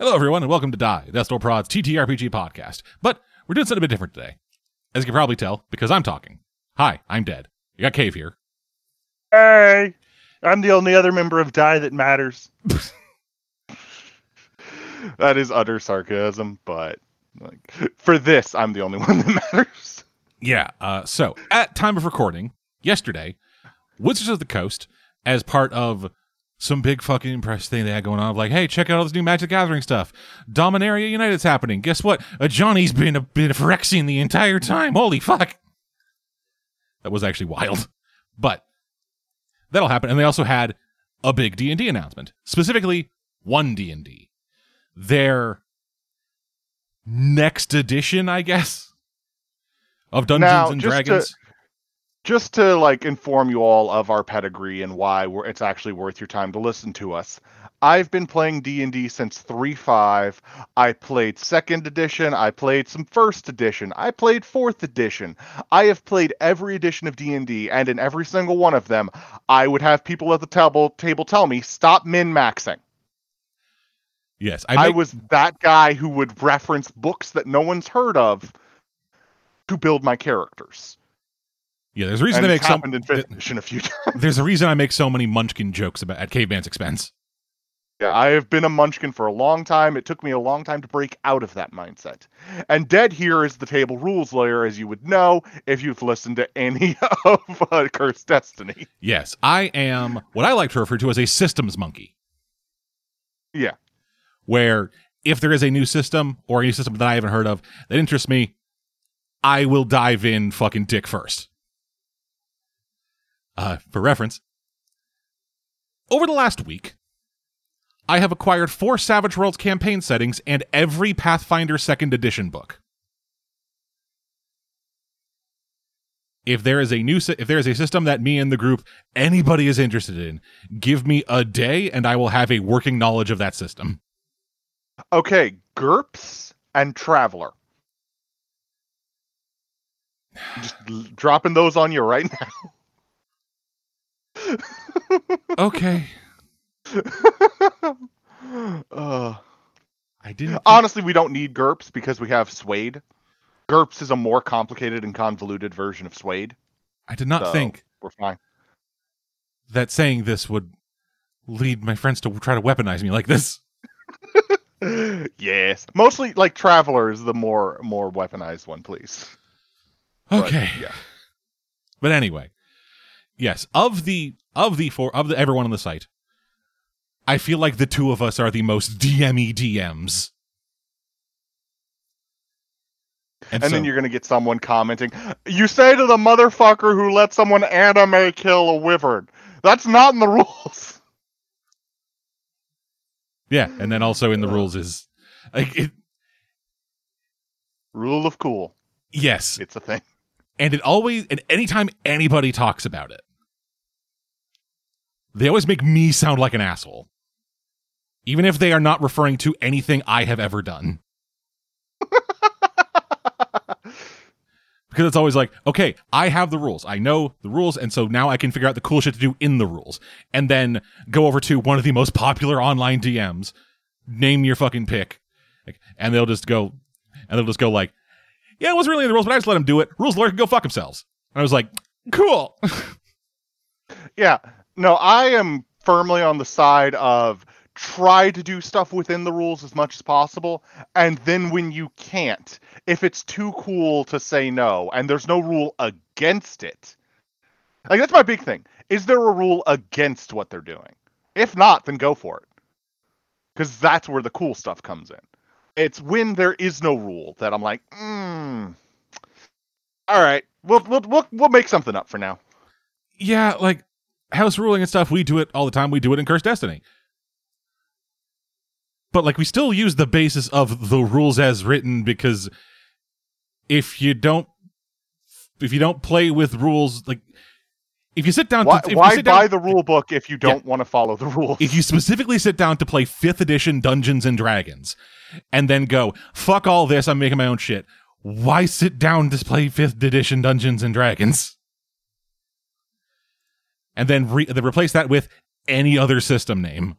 Hello, everyone, and welcome to Die, Destal Prod's TTRPG podcast. But we're doing something a bit different today. As you can probably tell, because I'm talking. Hi, I'm dead. You got Cave here. Hey, I'm the only other member of Die that matters. that is utter sarcasm, but like for this, I'm the only one that matters. Yeah, uh, so at time of recording, yesterday, Wizards of the Coast, as part of some big fucking press thing they had going on, like, hey, check out all this new Magic Gathering stuff. Dominaria United's happening. Guess what? Uh, Johnny's been a bit of Phyrexian the entire time. Holy fuck. That was actually wild. But that'll happen. And they also had a big D&D announcement, specifically one D&D. Their next edition, I guess, of Dungeons Now, and just to- Dragons. Just to like inform you all of our pedigree and why we're, it's actually worth your time to listen to us. I've been playing D&D since 3.5. I played second edition, I played some first edition, I played fourth edition. I have played every edition of D&D and in every single one of them, I would have people at the table table tell me stop min-maxing. yes, I, I, was that guy who would reference books that no one's heard of to build my characters. Yeah. There's a reason And it's make some. happened in fifth edition a few times. There's a reason I make so many Munchkin jokes about at Caveman's expense. Yeah, I have been a munchkin for a long time. It took me a long time to break out of that mindset. And Dead here is the table rules lawyer, as you would know if you've listened to any of uh, Cursed Destiny. Yes, I am what I like to refer to as a systems monkey. Yeah. Where if there is a new system or a new system that I haven't heard of that interests me, I will dive in fucking dick first. Uh, for reference, over the last week, I have acquired four Savage Worlds campaign settings and every Pathfinder second edition book. If there is a new if there is a system that me and the group anybody is interested in, give me a day and I will have a working knowledge of that system. Okay, GURPS and Traveler. Just dropping those on you right Okay. uh, I didn't honestly, we don't need GURPS because we have SWADE. GURPS is a more complicated and convoluted version of SWADE. I did not so think We're fine. that saying this would lead my friends to try to weaponize me like this. yes, mostly like Traveler is the more more weaponized one, please. But, Okay. yeah. But anyway, yes, of the of the four of the everyone on the site, I feel like the two of us are the most DME DMs. And, And so, then you're gonna get someone commenting, "You say to the motherfucker who let someone anime kill a wyvern. That's not in the rules." yeah, and then also in the rules is like it, Rule of cool. yes, It's a thing. and it always and anytime anybody talks about it, they always make me sound like an asshole, even if they are not referring to anything I have ever done. because it's always like, okay, I have the rules. I know the rules, and so now I can figure out the cool shit to do in the rules. And then go over to one of the most popular online DMs, name your fucking pick, and they'll just go, and they'll just go like, yeah, it wasn't really in the rules, but I just let them do it. Rules lawyer can go fuck themselves. And I was like, cool. Yeah. No, I am firmly on the side of try to do stuff within the rules as much as possible. And then when you can't, if it's too cool to say no and there's no rule against it, like that's my big thing. Is there a rule against what they're doing? If not, then go for it. Because that's where the cool stuff comes in. It's when there is no rule that I'm like, hmm. All right, we'll, we'll we'll we'll make something up for now. yeah, like house ruling and stuff, we do it all the time. We do it in Cursed Destiny. But like we still use the basis of the rules as written because if you don't if you don't play with rules like if you sit down Why, to, if you why sit down- buy the rule book if you don't want to follow the rules? if you specifically sit down to play 5th edition Dungeons and Dragons and then go, fuck all this, I'm making my own shit. Why sit down to play 5th edition Dungeons and Dragons? And then, re- then replace that with any other system name.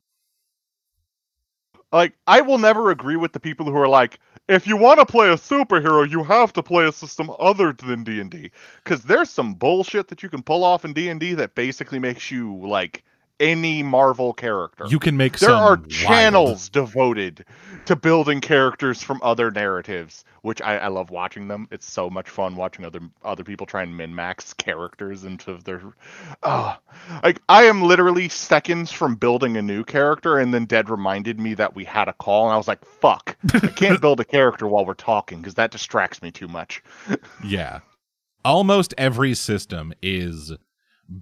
like I will never agree with the people who are like, if you want to play a superhero, you have to play a system other than D and D, because there's some bullshit that you can pull off in D and D that basically makes you like any Marvel character. You can make there are wild- channels devoted to building characters from other narratives, which I, I love watching them. It's so much fun watching other other people try and min max characters into their. Uh, like I am literally seconds from building a new character, and then Dead reminded me that we had a call, and I was like, "Fuck, I can't build a character while we're talking because that distracts me too much." Yeah. Almost every system is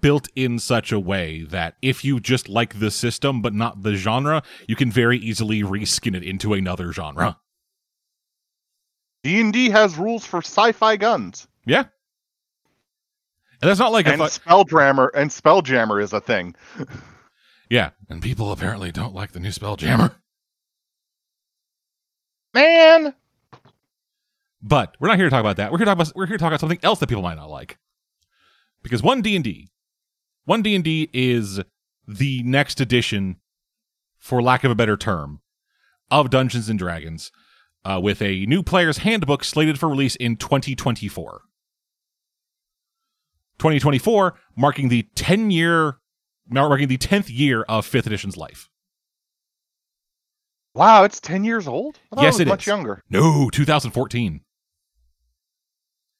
built in such a way that if you just like the system but not the genre, you can very easily reskin it into another genre. D and D has rules for sci-fi guns, Yeah. And that's not like a and fu- Spelljammer, and Spelljammer is a thing. yeah, and people apparently don't like the new Spelljammer. Man, But we're not here to talk about that. We're here to talk about we're here to talk about something else that people might not like. Because one D and D, one D and D is the next edition, for lack of a better term, of Dungeons and Dragons, uh, with a new player's handbook slated for release in 2024. 2024 marking the 10 year, marking the 10th year of fifth edition's life. wow, it's ten years old. Yes, it it much is. younger. No, 2014.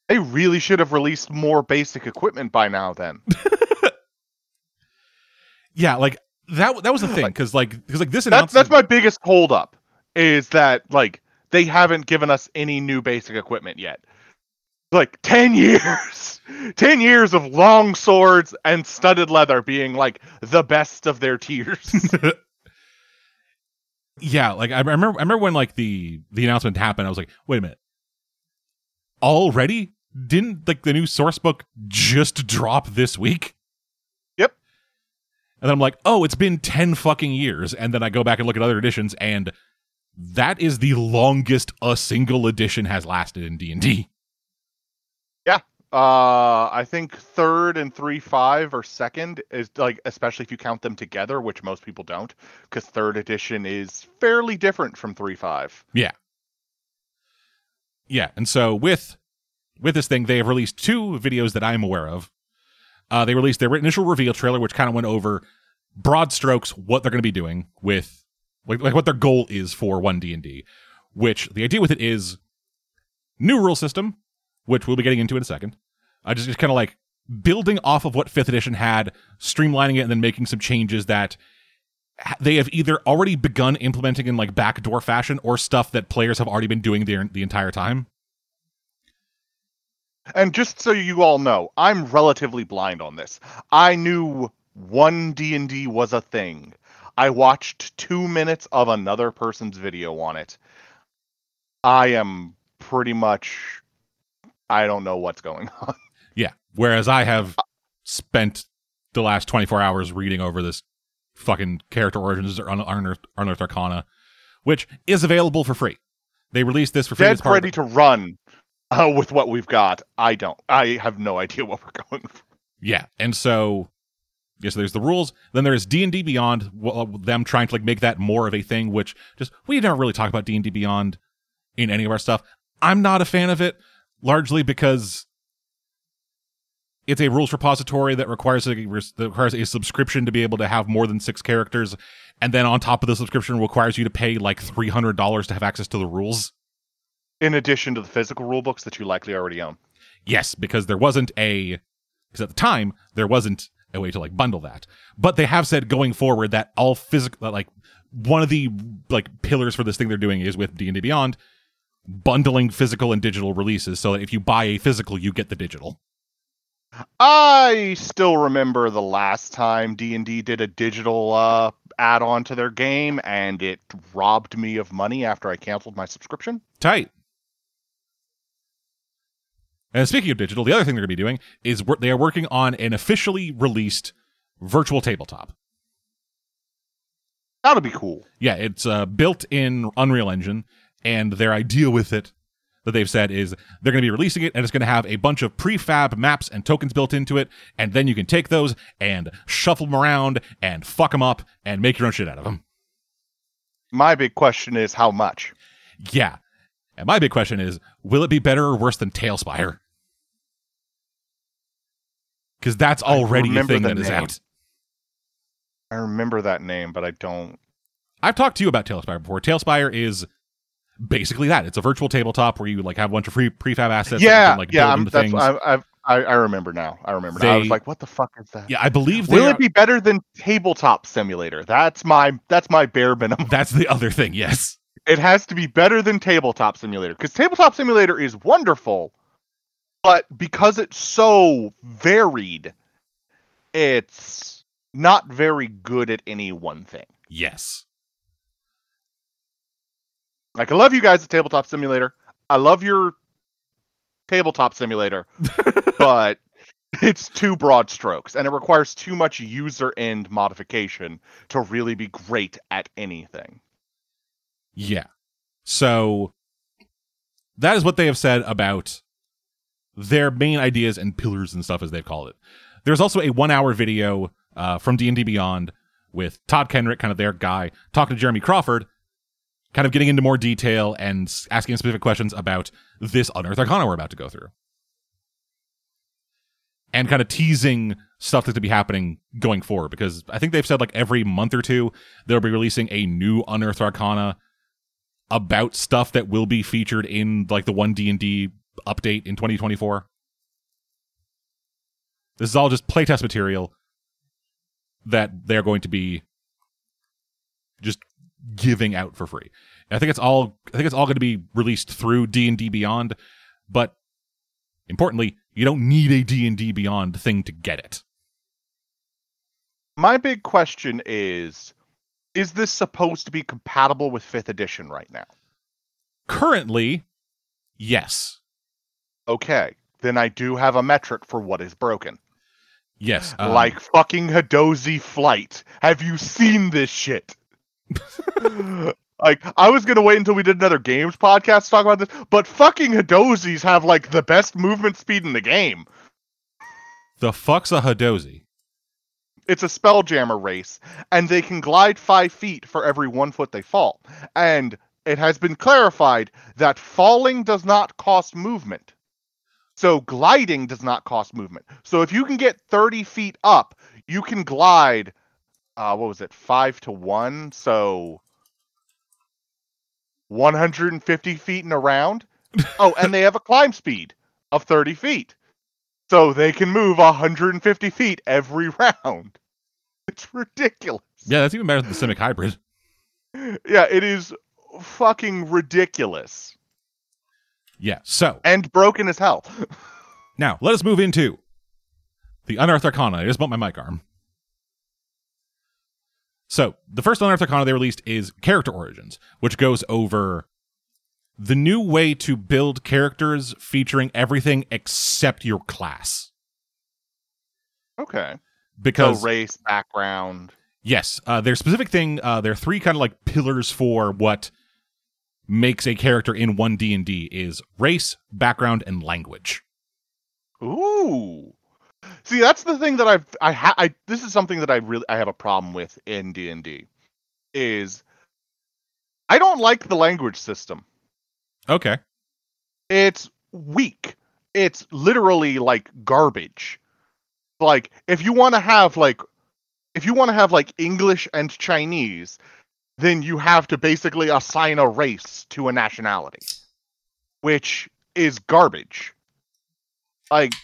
They really should have released more basic equipment by now. Then Yeah, like that. That was the thing because like because like this that's announcement. that's my biggest holdup is that like they haven't given us any new basic equipment yet. Like ten years, ten years of long swords and studded leather being like the best of their tiers. yeah, like I remember. I remember when like the the announcement happened. I was like, wait a minute, already? Didn't like the new source book just drop this week? And then I'm like, oh, it's been ten fucking years. And then I go back and look at other editions, and that is the longest a single edition has lasted in D and D. Uh, I think third and three five or second is like, especially if you count them together, which most people don't, because third edition is fairly different from three five. Yeah, Yeah. and so with with this thing, they have released two videos that I'm aware of. Uh, they released their initial reveal trailer, which kind of went over broad strokes what they're going to be doing with like, like what their goal is for one D and D. Which the idea with it is new rule system, which we'll be getting into in a second. Uh, just just kind of like building off of what fifth edition had, streamlining it, and then making some changes that they have either already begun implementing in like backdoor fashion or stuff that players have already been doing the, the entire time. And just so you all know, I'm relatively blind on this. I knew one D and D was a thing. I watched two minutes of another person's video on it. I am pretty much. I don't know what's going on. Yeah. Whereas I have spent the last 24 hours reading over this fucking character origins or Un- Unearthed, Unearthed Arcana, which is available for free. They released this for free. as Dead part of ready to run uh, with what we've got. I don't. I have no idea what we're going for. Yeah, and so yes, there's the rules. Then there is D and D Beyond. Well, them trying to like make that more of a thing, which just we never really talk about D and D Beyond in any of our stuff. I'm not a fan of it, largely because it's a rules repository that requires a that requires a subscription to be able to have more than six characters, and then on top of the subscription requires you to pay like three hundred dollars to have access to the rules. In addition to the physical rule books that you likely already own. Yes, because there wasn't a because at the time there wasn't a way to like bundle that. But they have said going forward that all physical like one of the like pillars for this thing they're doing is with D&D Beyond bundling physical and digital releases so that if you buy a physical you get the digital. I still remember the last time D&D did a digital uh, add-on to their game and it robbed me of money after I canceled my subscription. Tight. And speaking of digital, the other thing they're going to be doing is wor- they are working on an officially released virtual tabletop. That'll be cool. Yeah, it's uh, built in Unreal Engine, and their idea with it that they've said is they're going to be releasing it, and it's going to have a bunch of prefab maps and tokens built into it, and then you can take those and shuffle them around and fuck them up and make your own shit out of them. My big question is how much? Yeah. And my big question is, will it be better or worse than TaleSpire? Because that's already a thing that is name. out. I remember that name, but I don't. I've talked to you about TaleSpire before. TaleSpire is basically that. It's a virtual tabletop where you like have a bunch of free prefab assets. yeah, can, like yeah. I'm, that's things. I, I I remember now. I remember. now. I was like, what the fuck is that? yeah, I believe they Will are- it be better than Tabletop Simulator? That's my that's my bare minimum. That's the other thing. Yes. It has to be better than Tabletop Simulator because Tabletop Simulator is wonderful, but because it's so varied, it's not very good at any one thing. Yes. Like I love you guys at Tabletop Simulator. I love your Tabletop Simulator, but it's too broad strokes and it requires too much user end modification to really be great at anything. Yeah. So that is what they have said about their main ideas and pillars and stuff, as they've called it. There's also a one-hour video uh, from D and D Beyond with Todd Kenreck, kind of their guy, talking to Jeremy Crawford, kind of getting into more detail and asking specific questions about this Unearthed Arcana we're about to go through, and kind of teasing stuff that's to be happening going forward. Because I think they've said like every month or two they'll be releasing a new Unearthed Arcana about stuff that will be featured in like the one D and D update in 2024. This is all just playtest material that they're going to be just giving out for free. I think it's all I think it's all going to be released through D and D Beyond, but importantly, you don't need a D and D Beyond thing to get it. My big question is is this supposed to be compatible with 5th edition right now? Currently, yes. Okay, then I do have a metric for what is broken. Yes. um, like fucking Hadozee Flight. Have you seen this shit? like, I was gonna wait until we did another games podcast to talk about this, but fucking Hadozees have like the best movement speed in the game. the fuck's a Hadozee? It's a spelljammer race, and they can glide five feet for every one foot they fall. And it has been clarified that falling does not cost movement. So gliding does not cost movement. So if you can get 30 feet up, you can glide uh what was it, five to one? So 150 feet in a round. Oh, and they have a climb speed of 30 feet. So they can move 150 feet every round. It's ridiculous. Yeah, that's even better than the Simic Hybrid. Yeah, it is fucking ridiculous. Yeah. So And broken as hell. now let us move into the Unearthed Arcana. I just bumped my mic arm. So the first Unearthed Arcana they released is Character Origins, which goes over the new way to build characters featuring everything except your class. Okay. Because so race, background. Yes, uh, there's specific thing. Uh, there are three kind of like pillars for what makes a character in one D and D is race, background, and language. Ooh. See, that's the thing that I've I ha- I this is something that I really I have a problem with in D&D is I don't like the language system. Okay. It's weak. It's literally like garbage. Like if you want to have like if you want to have like English and Chinese, then you have to basically assign a race to a nationality, which is garbage. Like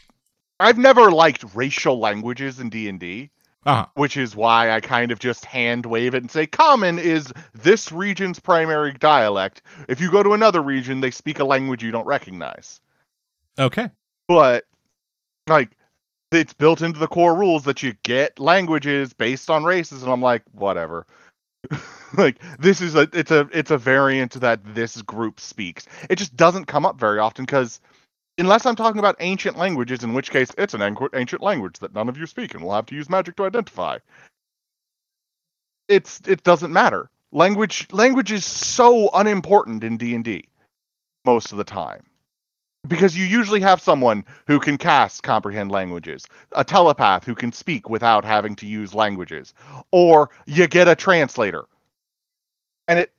I've never liked racial languages in D&D, Uh-huh. which is why I kind of just hand wave it and say common is this region's primary dialect. If you go to another region, they speak a language you don't recognize. Okay. But like it's built into the core rules that you get languages based on races and I'm like whatever. like this is a it's a it's a variant that this group speaks. It just doesn't come up very often cuz unless I'm talking about ancient languages in which case it's an an- ancient language that none of you speak and we'll have to use magic to identify. It's it doesn't matter. Language language is so unimportant in D&D most of the time because you usually have someone who can cast comprehend languages, a telepath who can speak without having to use languages, or you get a translator. and it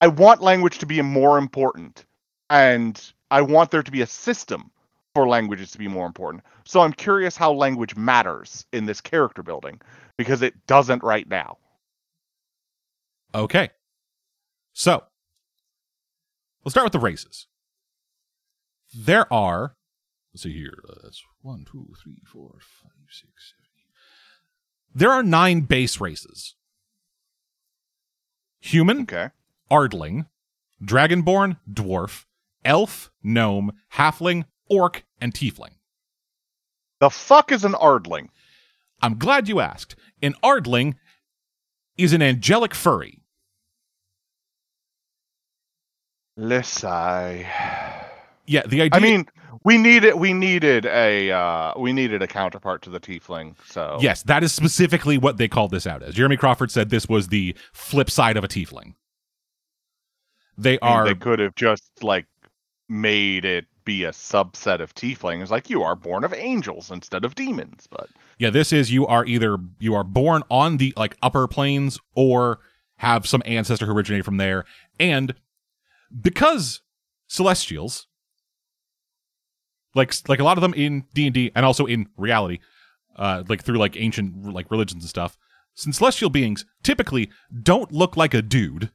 I want language to be more important and I want there to be a system for languages to be more important. So I'm curious how language matters in this character building because it doesn't right now. Okay. So, we'll start with the races. There are, let's see here, uh, that's one, two, three, four, five, six, seven. There are nine base races human, Okay. Ardling, Dragonborn, Dwarf, Elf, Gnome, Halfling, Orc, and Tiefling. The fuck is an Ardling? I'm glad you asked. An Ardling is an angelic furry. Lissai. Yeah, the idea. I mean, we needed we needed a uh, we needed a counterpart to the tiefling. So yes, that is specifically what they called this out as. Jeremy Crawford said this was the flip side of a tiefling. They I mean, are they could have just like made it be a subset of tieflings, like you are born of angels instead of demons. But yeah, this is you are either you are born on the like upper planes or have some ancestor who originated from there, and because celestials, like like a lot of them in D and D and also in reality, uh, like through like ancient like religions and stuff, since celestial beings typically don't look like a dude.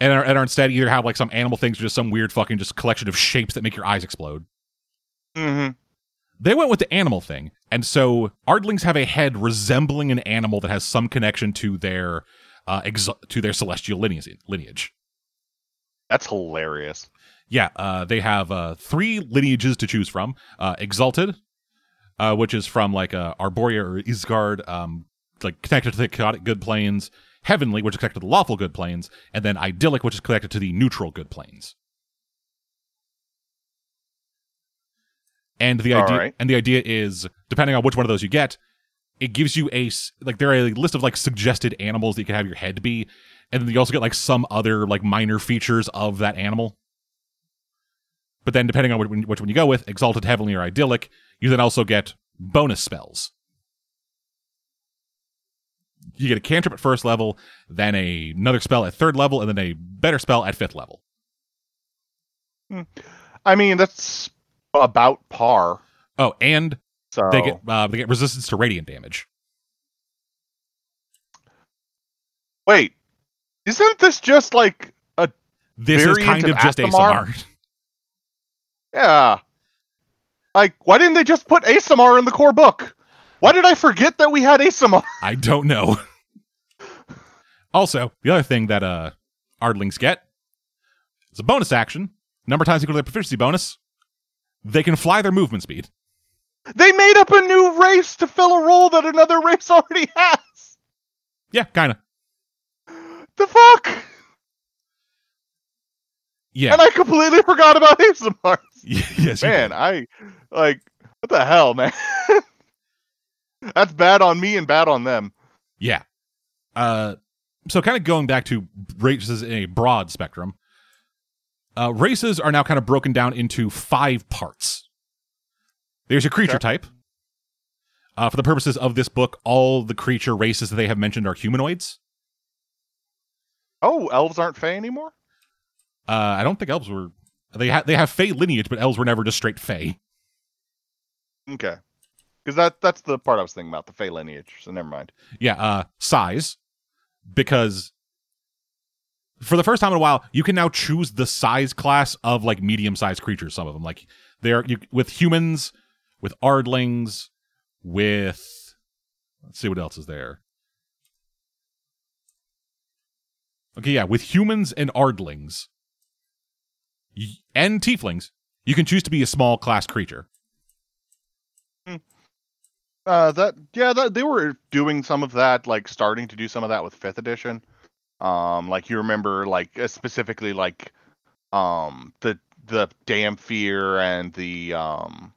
And are, and are instead either have like some animal things or just some weird fucking just collection of shapes that make your eyes explode. mm-hmm. They went with the animal thing, and so Ardlings have a head resembling an animal that has some connection to their uh, ex- to their celestial lineage. lineage. that's hilarious. Yeah, uh, they have uh, three lineages to choose from: uh, Exalted, uh, which is from like uh, Arborea or Ysgard, um, like connected to the chaotic good planes; Heavenly, which is connected to the lawful good planes; and then Idyllic, which is connected to the neutral good planes. And the All idea, right. and the idea is, depending on which one of those you get, it gives you a like there are a list of like suggested animals that you can have your head be, and then you also get like some other like minor features of that animal. But then, depending on which one you go with, exalted, heavenly, or idyllic, you then also get bonus spells. You get a cantrip at first level, then a, another spell at third level, and then a better spell at fifth level. I mean, that's about par. Oh, and So they get uh, they get resistance to radiant damage. wait, isn't this just like a This is kind of of just Aasimar? ASMR. yeah? Like, why didn't they just put Aasimar in the core book? Why did I forget that we had Aasimar? I don't know. also, the other thing that uh Ardlings get is a bonus action. Number of times equal to their proficiency bonus. They can fly their movement speed. They made up a new race to fill a role that another race already has. Yeah, kind of. The fuck? Yeah. And I completely forgot about Aasimar. yes, you Man. I like what the hell, man? That's bad on me and bad on them. Yeah. Uh, so kind of going back to races in a broad spectrum, uh, races are now kind of broken down into five parts. There's your creature Okay. type. Uh, for the purposes of this book, all the creature races that they have mentioned are humanoids. Oh, elves aren't Fey anymore? Uh, I don't think elves were. They ha- they have Fey lineage, but elves were never just straight Fey. Okay. Because that that's the part I was thinking about, the Fey lineage. So never mind. Yeah, uh, size, because for the first time in a while, you can now choose the size class of like medium sized creatures. Some of them, like they're you, with humans, with ardlings, with let's see what else is there. Okay, yeah, with humans and ardlings y- and tieflings, you can choose to be a small class creature. Uh, that yeah, that they were doing some of that, like starting to do some of that with fifth edition. Um, like you remember, like uh, specifically, like um the the Dhampir and the um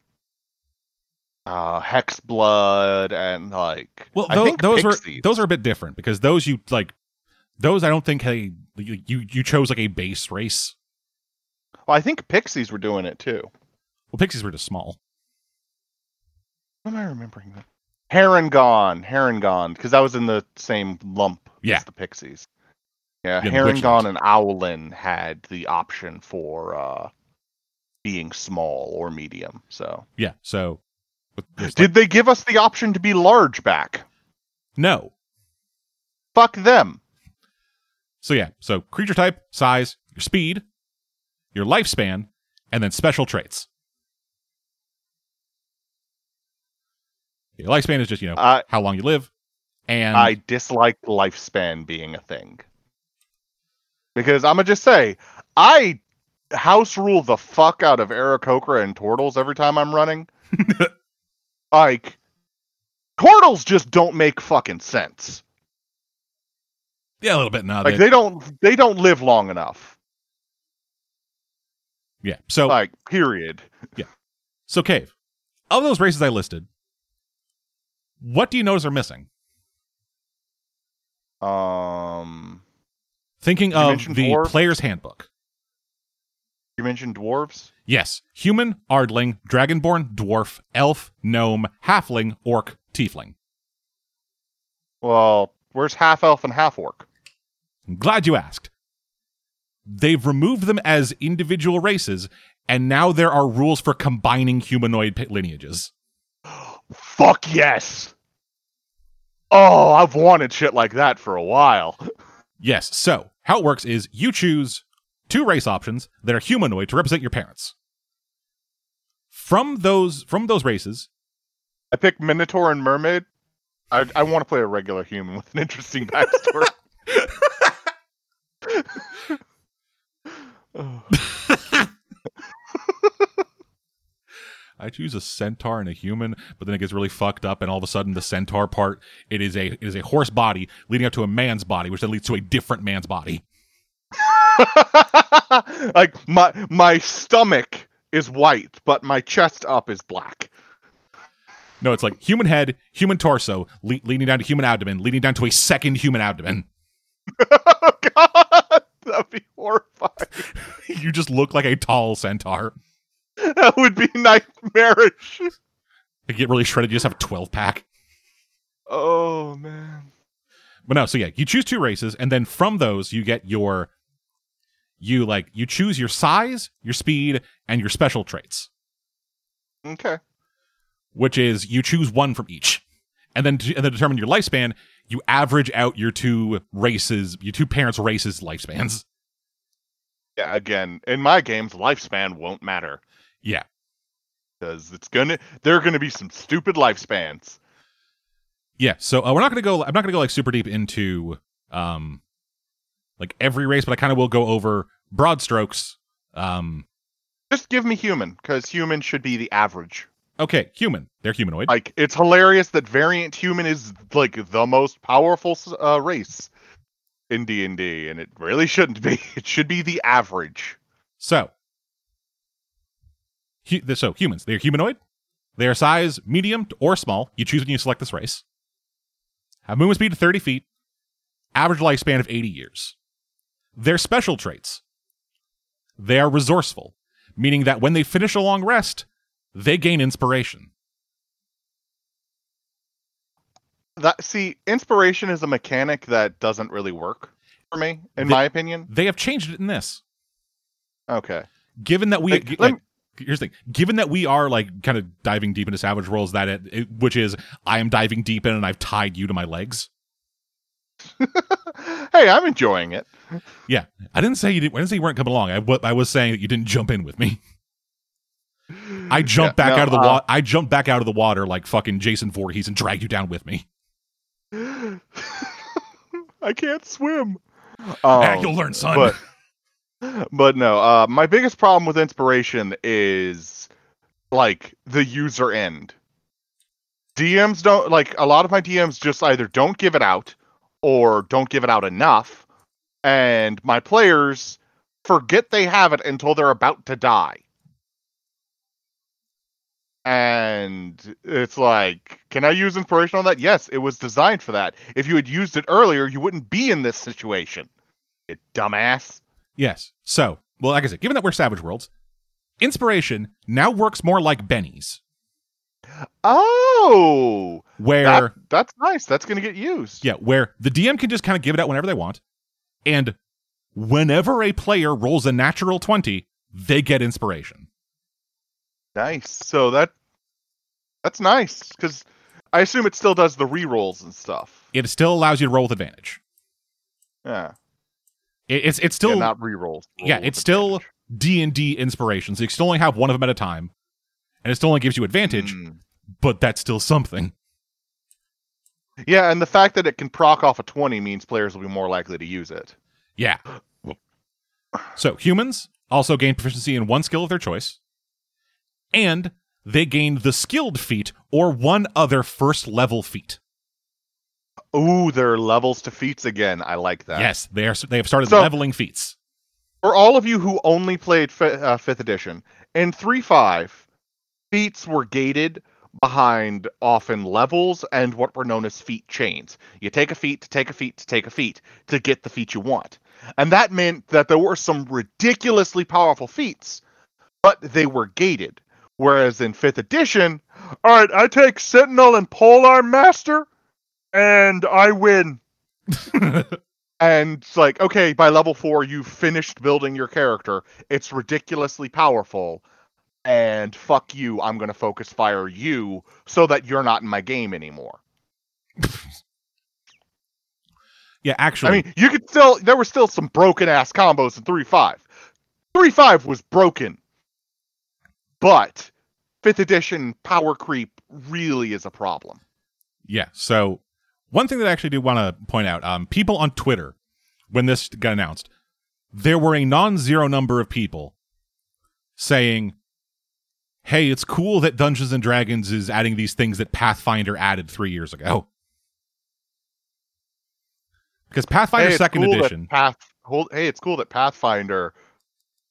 uh Hex Blood and like Well, I think those were those are a bit different because those you like those I don't think hey you you, you chose like a base race. Well, I think Pixies were doing it too. Well, pixies were just small. What am I remembering that? Harengon, Harengon, because that was in the same lump Yeah. as the Pixies. Yeah, Yeah, Harengon Witchlight. and Owlin had the option for uh, being small or medium. So, Yeah. So did like- they give us the option to be large back? no. Fuck them. So yeah. So creature type, size, your speed, your lifespan, and then special traits. Your lifespan is just you know I how long you live, and I dislike lifespan being a thing because I'm gonna just say I house rule the fuck out of Aarakocra and Tortles every time I'm running. like Tortles just don't make fucking sense. yeah, a little bit now. Like they don't they don't live long enough. yeah. So Like period. Yeah. So cave. Of those races I listed, what do you notice are missing? Um, Thinking of the dwarf? player's handbook. you mentioned dwarves. Yes, human, ardling, dragonborn, dwarf, elf, gnome, halfling, orc, tiefling. Well, where's half elf and half orc? I'm glad you asked. They've removed them as individual races, and now there are rules for combining humanoid lineages. Fuck yes. Oh, I've wanted shit like that for a while. Yes, so how it works is you choose two race options that are humanoid to represent your parents. From those from those races, I pick Minotaur and Mermaid. I, I want to play a regular human with an interesting backstory. Oh. I choose a centaur and a human, but then it gets really fucked up, and all of a sudden the centaur part it is a it is a horse body leading up to a man's body, which then leads to a different man's body. like my my stomach is white, but my chest up is black. No, it's like human head, human torso, le- leading down to human abdomen, leading down to a second human abdomen. oh god, that'd be horrifying. you just look like a tall centaur. That would be nightmarish. You get really shredded, you just have a 12 pack. Oh man. But no, so yeah, you choose two races, and then from those you get your you like you choose your size, your speed, and your special traits. Okay. which is you choose one from each, and then to, and then determine your lifespan. You average out your two races, your two parents' races' lifespans. Yeah, again, in my games, lifespan won't matter Yeah, because it's gonna there are gonna be some stupid lifespans. yeah. So uh, we're not gonna go. I'm not gonna go like super deep into um like every race, but I kind of will go over broad strokes. Um, Just give me human, because human should be the average. okay, human. They're humanoid. Like it's hilarious that variant human is like the most powerful uh, race in D and D, and it really shouldn't be. It should be the average. So, hu- so humans, they're humanoid. They are size medium or small. You choose when you select this race. Have movement speed of 30 feet. Average lifespan of 80 years. Their special traits. They are resourceful, meaning that when they finish a long rest, they gain inspiration. That see, inspiration is a mechanic that doesn't really work for me, in The- my opinion. They have changed it in this. Okay. given that we Like, like, here's the thing. Given that we are like kind of diving deep into savage worlds that it, it- which is i am diving deep in and i've tied you to my legs. Hey, I'm enjoying it. yeah. I didn't say you didn't i didn't say you weren't coming along. I, I was saying that you didn't jump in with me. I jumped Yeah, back no, out of the uh, water i jumped back out of the water like fucking jason Voorhees and dragged you down with me. I can't swim. Ah, Um, you'll learn son. But but no, uh, my biggest problem with inspiration is like the user end. DMs don't like a lot of my DMs just either don't give it out or don't give it out enough, and my players forget they have it until they're about to die. And it's like, can I use inspiration on that? Yes, it was designed for that. If you had used it earlier, you wouldn't be in this situation. You dumbass. Yes so well like i said given that we're savage worlds inspiration now works more like bennies Oh, where that, that's nice. That's going to get used. yeah, where the DM can just kind of give it out whenever they want, and whenever a player rolls a natural twenty, they get inspiration. Nice. So that that's nice because I assume it still does the re-rolls and stuff. It still allows you to roll with advantage. Yeah. It, it's it's still yeah, not re-rolls. yeah, it's still. D and D inspiration, so you still only have one of them at a time, and it still only gives you advantage, Mm. but that's still something. Yeah, and the fact that it can proc off a twenty means players will be more likely to use it. Yeah. So humans also gain proficiency in one skill of their choice, and they gain the skilled feat or one other first level feat. Ooh, there are levels to feats again. I like that. Yes, they are. They have started So- leveling feats. For all of you who only played fi- uh, fifth edition, in three five, feats were gated behind often levels and what were known as feat chains. You take a feat to take a feat to take a feat to get the feat you want. And that meant that there were some ridiculously powerful feats, but they were gated. Whereas in fifth edition, all right, I take Sentinel and Polearm Master, and I win. and it's like, okay, by level four, you've finished building your character. It's ridiculously powerful. And fuck you, I'm gonna focus fire you so that you're not in my game anymore. yeah, actually, I mean, you could still there were still some broken ass combos in three five. Three five was broken. But fifth edition power creep really is a problem. yeah. So one thing that I actually do want to point out: um, people on Twitter, when this got announced, there were a non-zero number of people saying, "Hey, it's cool that Dungeons and Dragons is adding these things that Pathfinder added three years ago." Because Pathfinder hey, Second cool Edition, Path, hold, hey, it's cool that Pathfinder,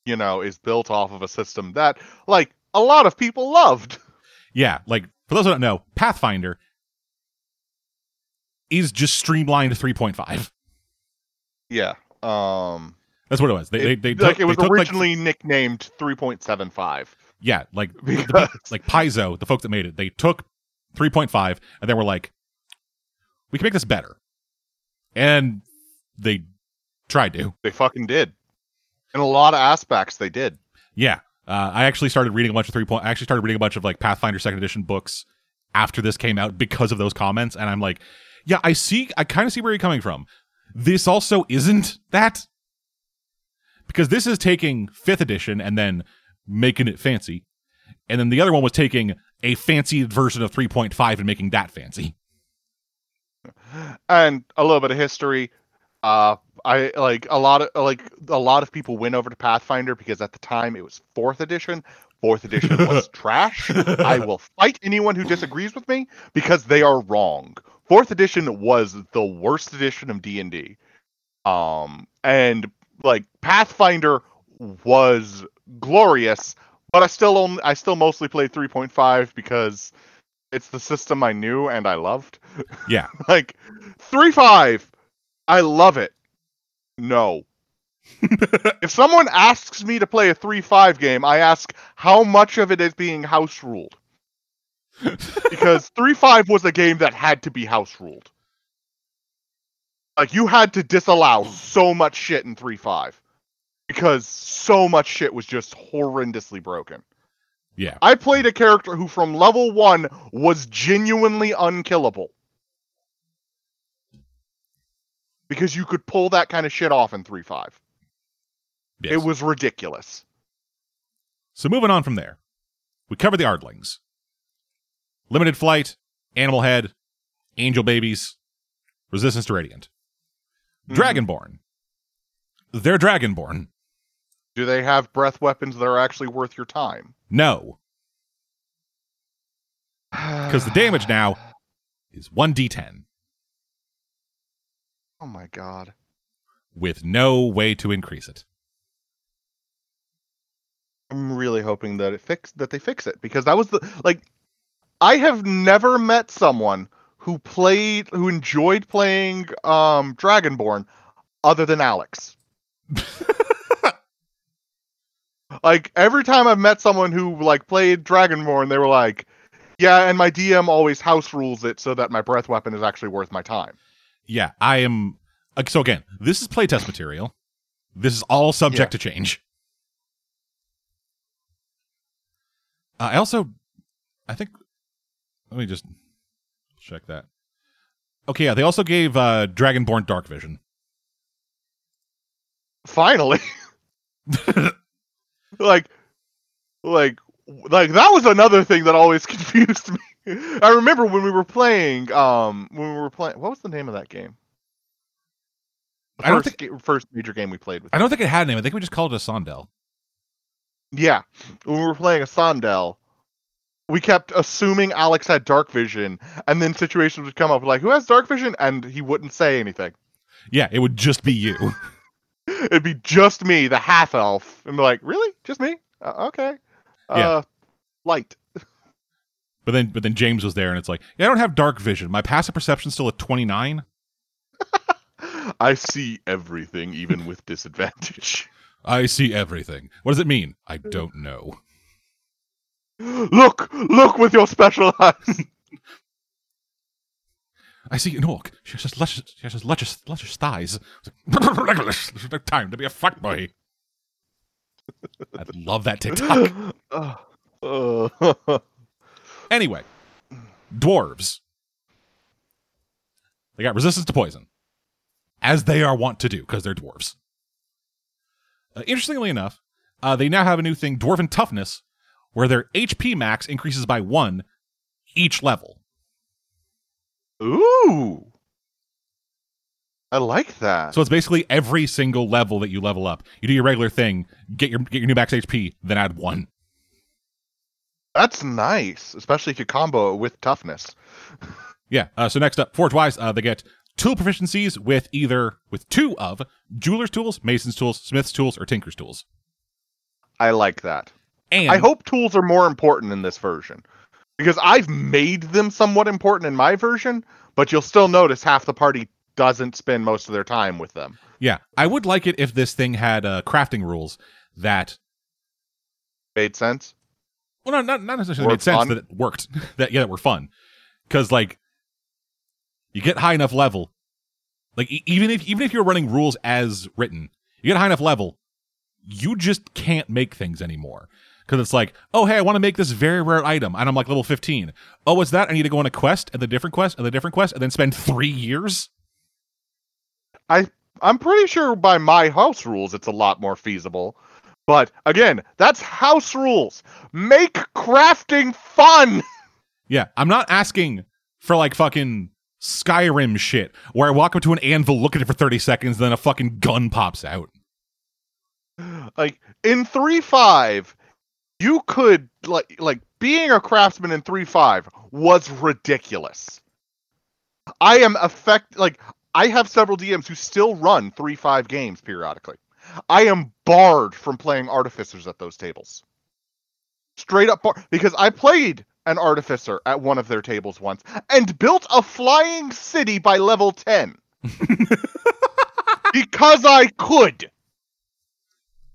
you know, is built off of a system that, like, a lot of people loved. yeah, like for those who don't know, Pathfinder is just streamlined 3.5. Yeah. Um. That's what it was. They it, they, they like took, it was they took, like, originally nicknamed 3.75. yeah, like Because- people- like Paizo, the folks that made it, they took 3.5 and then were like, we can make this better, and they tried to. They fucking did. In a lot of aspects, they did. Yeah, uh, I actually started reading a bunch of three point. I actually started reading a bunch of like Pathfinder Second Edition books after this came out because of those comments, and I'm like, yeah, I see. I kind of see where you're coming from. This also isn't that because this is taking fifth edition and then making it fancy, and then the other one was taking a fancy version of 3.5 and making that fancy. And a little bit of history. Uh, I like a lot of like a lot of people went over to Pathfinder because at the time it was fourth edition. Fourth edition was trash. I will fight anyone who disagrees with me because they are wrong. Fourth edition was the worst edition of D and D. Um, and like Pathfinder was glorious, but I still only I still mostly played 3.5 because it's the system I knew and I loved. Yeah, like 3.5, I love it. No. if someone asks me to play a three five game, I ask how much of it is being house ruled. Because three five was a game that had to be house ruled. Like you had to disallow so much shit in three five. Because so much shit was just horrendously broken. yeah, I played a character who from level one was genuinely unkillable. Because you could pull that kind of shit off in 3 5. yes. It was ridiculous. So moving on from there, we covered the Ardlings, limited flight, animal head, angel babies, resistance to radiant, Mhm. dragonborn. They're dragonborn. Do they have breath weapons that are actually worth your time? No, because the damage now is one d10 Oh my god. with no way to increase it. I'm really hoping that it fix that they fix it because that was the like I have never met someone who played who enjoyed playing um Dragonborn other than Alex. like every time I've met someone who like played Dragonborn, they were like, Yeah, and my DM always house rules it so that my breath weapon is actually worth my time. Yeah, I am. uh, So again, this is playtest material. This is all subject to change. Uh, I also, I think, let me just check that. Okay, yeah, they also gave uh, Dragonborn Dark Vision. Finally. like like like that was another thing that always confused me. I remember when we were playing um when we were playing what was the name of that game? The I don't think ga- first major game we played with. I don't think it had a name. I think we just called it a Sondel. Yeah. When we were playing a Sondel, we kept assuming Alex had dark vision and then situations would come up like who has dark vision and he wouldn't say anything. Yeah, it would just be you. It'd be just me, the half elf, and be like, "Really? Just me? Uh, okay." Yeah. Uh, light. But then, but then James was there, and it's like, yeah, I don't have dark vision. My passive perception's still at twenty nine. I see everything, even with disadvantage. I see everything. What does it mean? I don't know. Look, look with your special eyes. I see an orc. She has just luscious, she has luscious, luscious thighs. Like, There's no time to be a fuckboy. I love that TikTok. Uh, uh, Anyway, dwarves. They got resistance to poison, as they are wont to do because they're dwarves. Uh, interestingly enough, uh, they now have a new thing, dwarven toughness, where their HP max increases by one each level. ooh, I like that. So it's basically every single level that you level up. You do your regular thing, get your get your new max HP, then add one. That's nice, especially if you combo it with toughness. Yeah. Uh, so next up, Forge Wise, uh, they get tool proficiencies with either with two of jeweler's tools, mason's tools, smith's tools, or tinker's tools. I like that. And I hope tools are more important in this version because I've made them somewhat important in my version, but you'll still notice half the party doesn't spend most of their time with them. yeah, I would like it if this thing had uh, crafting rules that Made sense? well, not not, not necessarily made sense fun? that it worked. that yeah, that were fun because like you get high enough level, like e- even if even if you're running rules as written, you get high enough level, you just can't make things anymore. Because it's like, oh hey, I want to make this very rare item, and I'm like level 15. Oh, what's that? I need to go on a quest, and the different quest, and the different quest, and then spend three years. I I'm pretty sure by my house rules it's a lot more feasible. But again, that's house rules. Make crafting fun. Yeah, I'm not asking for like fucking Skyrim shit where I walk up to an anvil, look at it for 30 seconds, then a fucking gun pops out. Like in 3.5, you could like like being a craftsman in 3.5 was ridiculous. I am affect like I have several DMs who still run 3.5 games periodically. I am barred from playing artificers at those tables. Straight up bar- because I played an artificer at one of their tables once and built a flying city by level 10 because I could.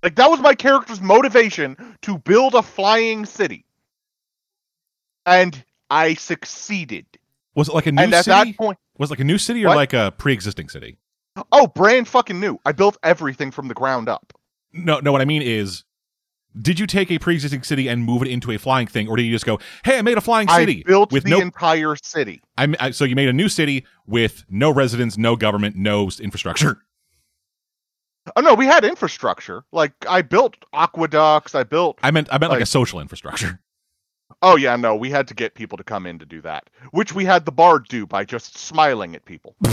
Like that was my character's motivation to build a flying city. And I succeeded. Was it like a new and at city? that point, was it like a new city or What? like a pre-existing city? oh, brand fucking new. I built everything from the ground up. No, no. What I mean is, did you take a pre-existing city and move it into a flying thing, or did you just go, "Hey, I made a flying city I built with the no"? entire city. I, I so you made a new city with no residents, no government, no infrastructure. Oh no, we had infrastructure. Like I built aqueducts. I built. I meant I meant like, a social infrastructure. Oh yeah, no, we had to get people to come in to do that, which we had the bard do by just smiling at people.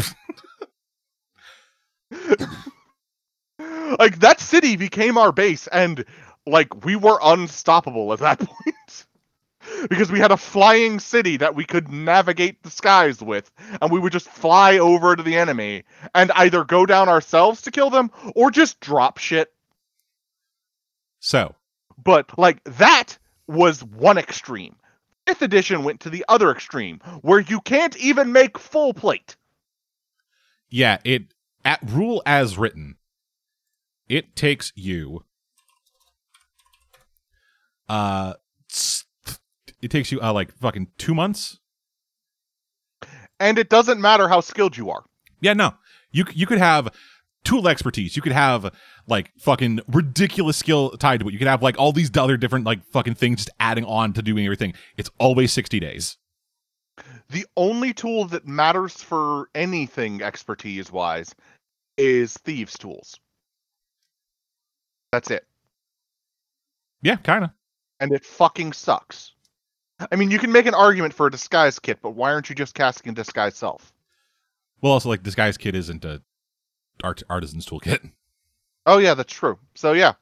like that city became our base, and like we were unstoppable at that point. Because we had a flying city that we could navigate the skies with, and we would just fly over to the enemy and either go down ourselves to kill them or just drop shit So but like that was one extreme. Fifth edition went to the other extreme, where you can't even make full plate. yeah, it at rule as written, it takes you. Uh, it takes you uh, like fucking two months. And it doesn't matter how skilled you are. Yeah, no, you you could have tool expertise. You could have like fucking ridiculous skill tied to it. You could have like all these other different like fucking things just adding on to doing everything. It's always sixty days. The only tool that matters for anything expertise wise is thieves' tools. That's it. Yeah, kind of. And it fucking sucks. I mean, you can make an argument for a disguise kit, but why aren't you just casting a disguise self? Well, also like disguise kit isn't a art artisan's toolkit. Oh yeah, that's true. So yeah.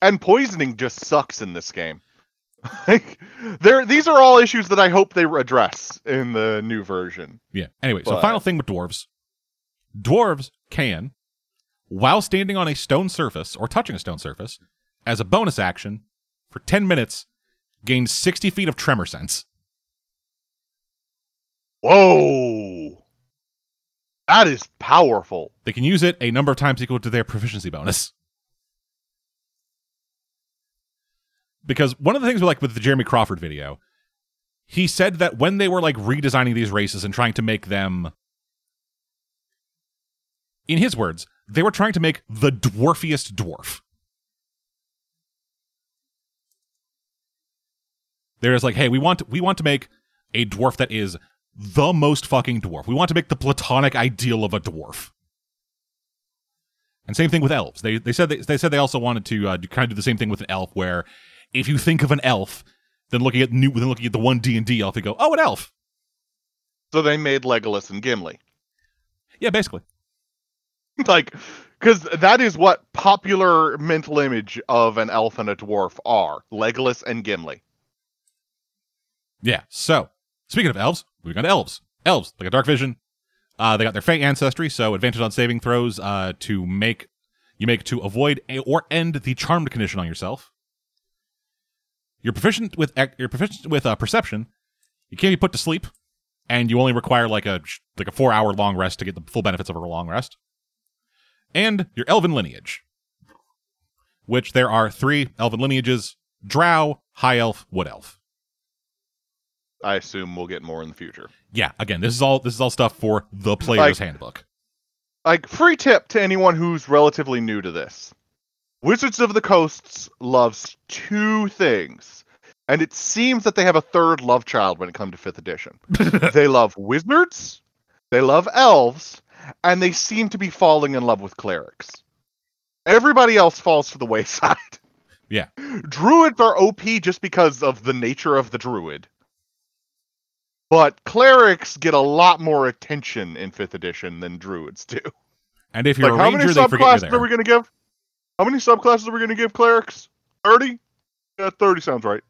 And poisoning just sucks in this game. like there these are all issues that I hope they address in the new version. Yeah. Anyway, so final thing with dwarves. Dwarves can, while standing on a stone surface or touching a stone surface, as a bonus action, for 10 minutes, gain 60 feet of tremor sense. Whoa. That is powerful. They can use it a number of times equal to their proficiency bonus. Because one of the things we like with the Jeremy Crawford video, he said that when they were like redesigning these races and trying to make them, in his words, they were trying to make the dwarfiest dwarf. They're just like, hey, we want we want to make a dwarf that is the most fucking dwarf. We want to make the platonic ideal of a dwarf. And same thing with elves. They they said they, they said they also wanted to uh, do, kind of do the same thing with an elf, where if you think of an elf, then looking at new, then looking at the one D and D elf, you go, oh, an elf. So they made Legolas and Gimli. Yeah, basically. like because that is what popular mental image of an elf and a dwarf are legolas and gimli Yeah. So speaking of elves, on to elves. Elves, they got dark vision. Uh, they got their Fey ancestry, so advantage on saving throws uh, to make you make to avoid a, or end the charmed condition on yourself. You're proficient with you're proficient with uh, perception. You can't be put to sleep, and you only require like a like a four hour long rest to get the full benefits of a long rest. And your elven lineage, which there are three elven lineages: Drow, High Elf, Wood Elf. I assume we'll get more in the future. Yeah again this is all this is all stuff for the player's Like- handbook. like free tip to anyone who's relatively new to this. Wizards of the coasts loves two things and it seems that they have a third love child when it comes to fifth edition. They love wizards they love elves and they seem to be falling in love with clerics. Everybody else falls to the wayside. Yeah. druids are op just because of the nature of the druid but clerics get a lot more attention in fifth edition than druids do. And if you're like a how many subclasses you're we going to give? How many subclasses are we going to give clerics? 30 yeah 30 sounds right.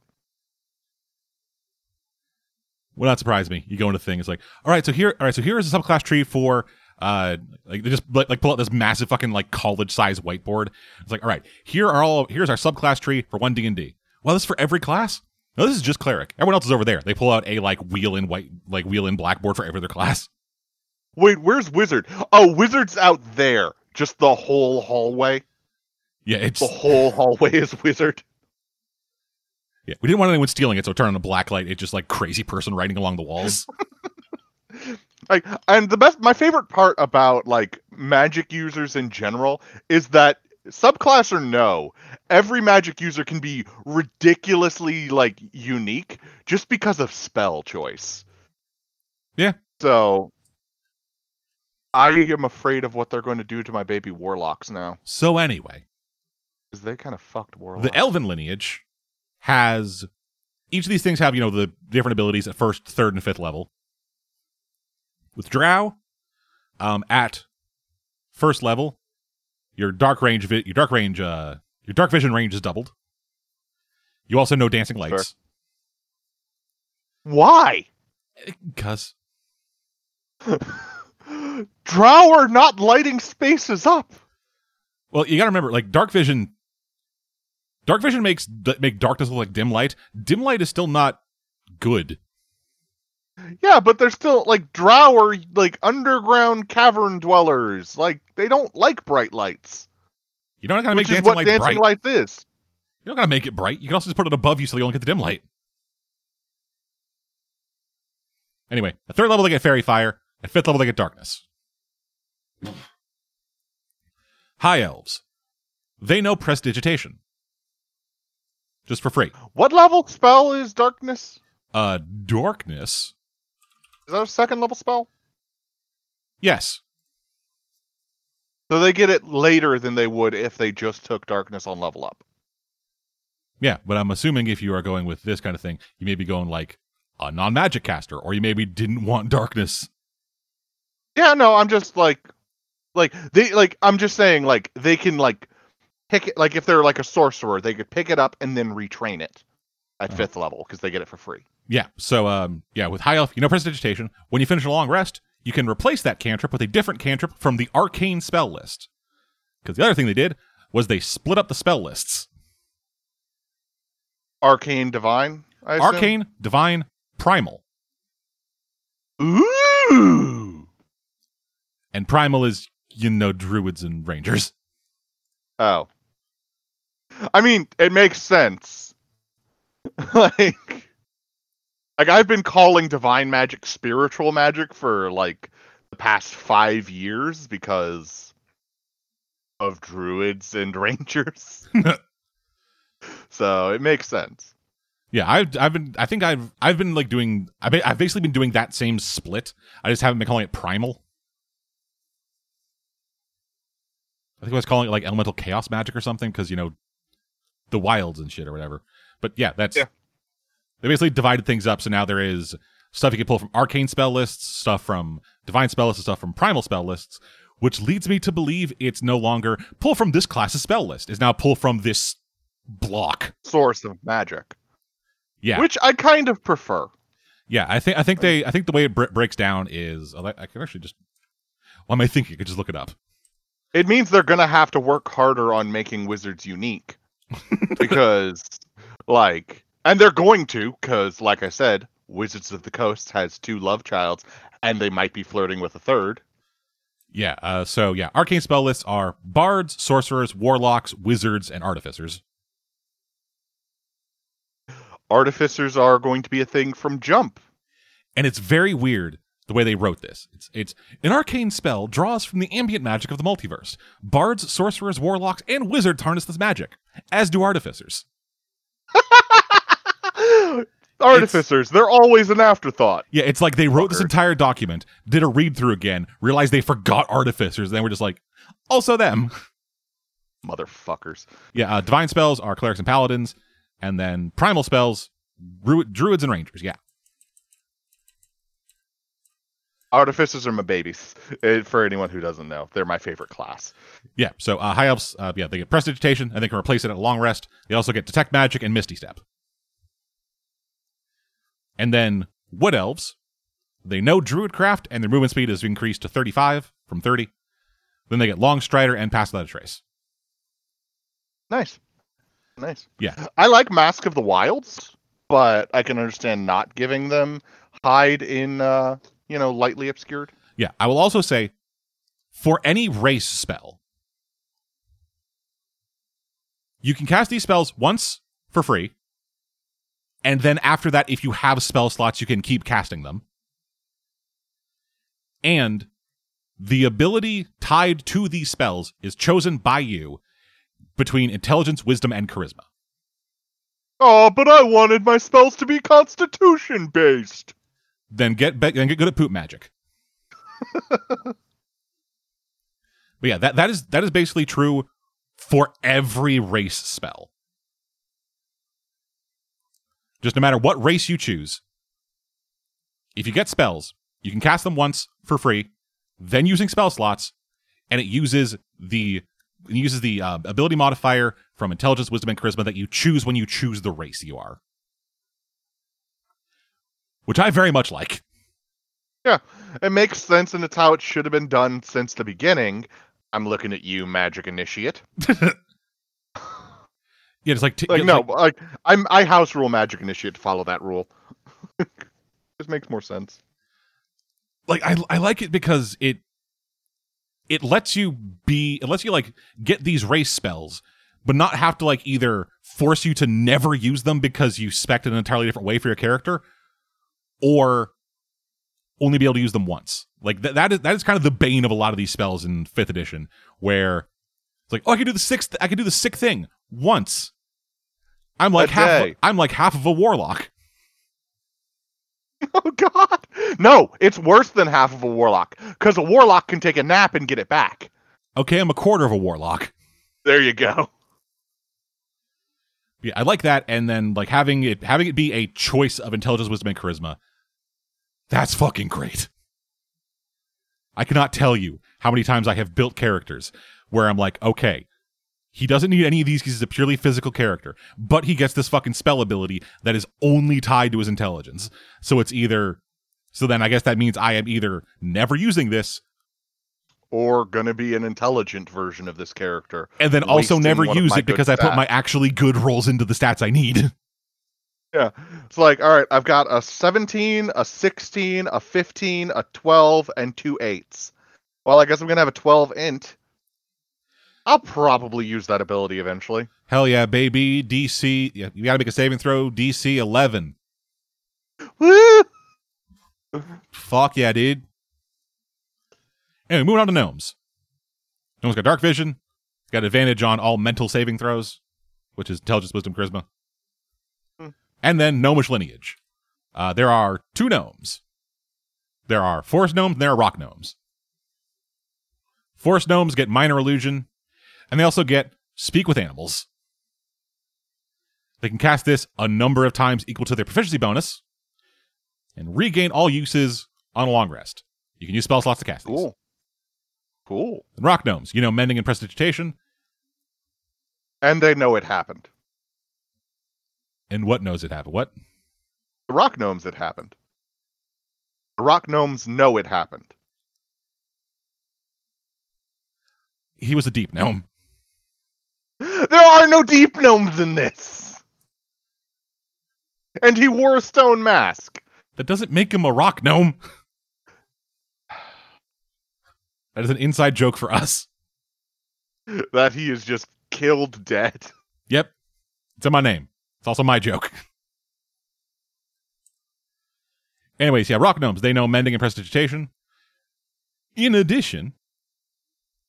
Will not surprise me. You go into things like all right so here all right so here is a subclass tree for uh like they just like, like pull out this massive fucking like college size whiteboard. It's like all right here are all here's our subclass tree for one d&d well this is for every class no this is just cleric. Everyone else is over there. They pull out a like wheel in white like wheel in blackboard for every other class. Wait where's wizard? Oh wizard's out there. Just the whole hallway? Yeah it's the whole hallway is wizard? Yeah we didn't want anyone stealing it so turn on a black light. It's just like crazy person writing along the walls. Like and the best my favorite part about like magic users in general is that subclass or no every magic user can be ridiculously like unique just because of spell choice. Yeah. so i am afraid of what they're going to do to my baby warlocks now. So anyway. Because they kind of fucked warlocks. The elven lineage has each of these things have you know the different abilities at first third and fifth level. With drow um at first level your dark range vi- your dark range uh your dark vision range is doubled. You also know dancing lights. Why? Because drow are not lighting spaces up. Well you gotta remember like dark vision dark vision makes d- make darkness look like dim light. Dim light is still not good Yeah, but they're still like drower, like underground cavern dwellers. Like they don't like bright lights, you don't gotta make dancing what lights dancing bright lights is. You don't gotta make it bright. You can also just put it above you so you don't get the dim light. Anyway, at third level they get faerie fire. At fifth level they get darkness. High elves. They know prestidigitation. Just for free. What level spell is darkness? Uh, darkness. Is that a second level spell? Yes. So they get it later than they would if they just took darkness on level up. Yeah, but I'm assuming if you are going with this kind of thing, you may be going like a non-magic caster, or you maybe didn't want darkness. Yeah, no, I'm just like, like they like I'm just saying like they can like pick it like if they're like a sorcerer, they could pick it up and then retrain it at Uh-huh. fifth level because they get it for free. Yeah. So, um, yeah, with high elf, you know prestidigitation. When you finish a long rest, you can replace that cantrip with a different cantrip from the arcane spell list. Because the other thing they did was they split up the spell lists: Arcane divine. Arcane, divine, primal, Ooh. and primal is you know druids and rangers. Oh. I mean, it makes sense. like like I've been calling divine magic spiritual magic for like the past 5 years because of druids and rangers. so, it makes sense. Yeah, I've I've been I think I've I've been like doing I've I've basically been doing that same split. I just haven't been calling it primal. I think I was calling it like elemental chaos magic or something because you know the wilds and shit or whatever. But yeah, that's Yeah. They basically divided things up. So now there is stuff you can pull from arcane spell lists, stuff from divine spell lists, and stuff from primal spell lists, which leads me to believe it's no longer pull from this class's spell list. Is now pull from this block. Source of magic, Yeah, which I kind of prefer. Yeah, I think I think they I think the way it br- breaks down is I I can actually just. Why am I thinking? I could just look it up. It means they're gonna have to work harder on making wizards unique. because like and they're going to, because like I said, Wizards of the Coast has two love childs, and they might be flirting with a third. Yeah. Uh, so yeah, arcane spell lists are bards, sorcerers, warlocks, wizards, and artificers. Artificers are going to be a thing from jump. And it's very weird the way they wrote this. It's it's an arcane spell draws from the ambient magic of the multiverse. Bards, sorcerers, warlocks, and wizards harness this magic, as do artificers. Artificers, they're always an afterthought. Yeah, it's like they wrote this entire document, did a read through again, realized they forgot artificers, and then we're just like, also them. Motherfuckers. Yeah, uh, divine spells are clerics and paladins, and then primal spells, dru- druids and rangers. Yeah, Artificers are my babies. eh, For anyone who doesn't know, they're my favorite class. yeah. So uh, high elves, uh, yeah, they get prestidigitation, and they can replace it at a long rest. They also get detect magic and misty step. And then wood elves, they know druidcraft, and their movement speed is increased to thirty-five from thirty. Then they get long strider and pass without a trace. Nice. Nice. Yeah. I like Mask of the Wilds, but I can understand not giving them hide in uh, you know, lightly obscured. Yeah, I will also say for any race spell, you can cast these spells once for free. And then after that, if you have spell slots, you can keep casting them. And the ability tied to these spells is chosen by you between intelligence, wisdom, and charisma. Oh, but I wanted my spells to be constitution based. then get be- then get good at poop magic. but yeah, that that is that is basically true for every race spell. Just no matter what race you choose, if you get spells, you can cast them once for free, then using spell slots, and it uses the it uses the uh, ability modifier from intelligence, wisdom, and charisma that you choose when you choose the race you are, which I very much like. Yeah, it makes sense and it's how it should have been done since the beginning. I'm looking at you, magic initiate. Yeah, it's like, t- Like no, like- like I'm I house rule magic initiate to follow that rule. This makes more sense. like I I like it because it it lets you be it lets you like get these race spells, but not have to like either force you to never use them because you spec in an entirely different way for your character, or only be able to use them once. Like th- that is that is kind of the bane of a lot of these spells in fifth edition, where it's like, oh, I can do the sixth, I can do the sick thing once. I'm like A half. day. I'm like half of a warlock. Oh God! No, it's worse than half of a warlock because a warlock can take a nap and get it back. Okay, I'm a quarter of a warlock. There you go. Yeah, I like that, and then like having it having it be a choice of intelligence, wisdom, and charisma. That's fucking great. I cannot tell you how many times I have built characters where I'm like, okay, he doesn't need any of these because he's a purely physical character, but he gets this fucking spell ability that is only tied to his intelligence. So it's either, so then I guess that means I am either never using this Or gonna be an intelligent version of this character. and then also never use it because I put my actually good rolls into the stats I need. Yeah. It's like, all right, I've got a 17, a 16, a 15, a 12, and two eights. Well, I guess I'm going to have a 12 int. I'll probably use that ability eventually. Hell yeah, baby. DC, yeah, you gotta make a saving throw. DC 11. Woo! Fuck yeah, dude. Anyway, moving on to gnomes. Gnomes got dark vision, got advantage on all mental saving throws, which is intelligence, wisdom, charisma. Hmm. And then gnomish lineage. Uh, there are two gnomes. There are forest gnomes and there are rock gnomes. Forest gnomes get minor illusion, and they also get speak with animals. They can cast this a number of times equal to their proficiency bonus, and regain all uses on a long rest. You can use spell slots to cast these. Cool. Cool. And rock gnomes, you know, mending and prestidigitation. And they know it happened. And what knows it happened? What? The rock gnomes it happened. The rock gnomes know it happened. He was a deep gnome. There are no deep gnomes in this. And he wore a stone mask. That doesn't make him a rock gnome. That is an inside joke for us. That he is just killed dead. Yep. It's in my name. It's also my joke. Anyways, yeah, rock gnomes, they know mending and prestidigitation. In addition,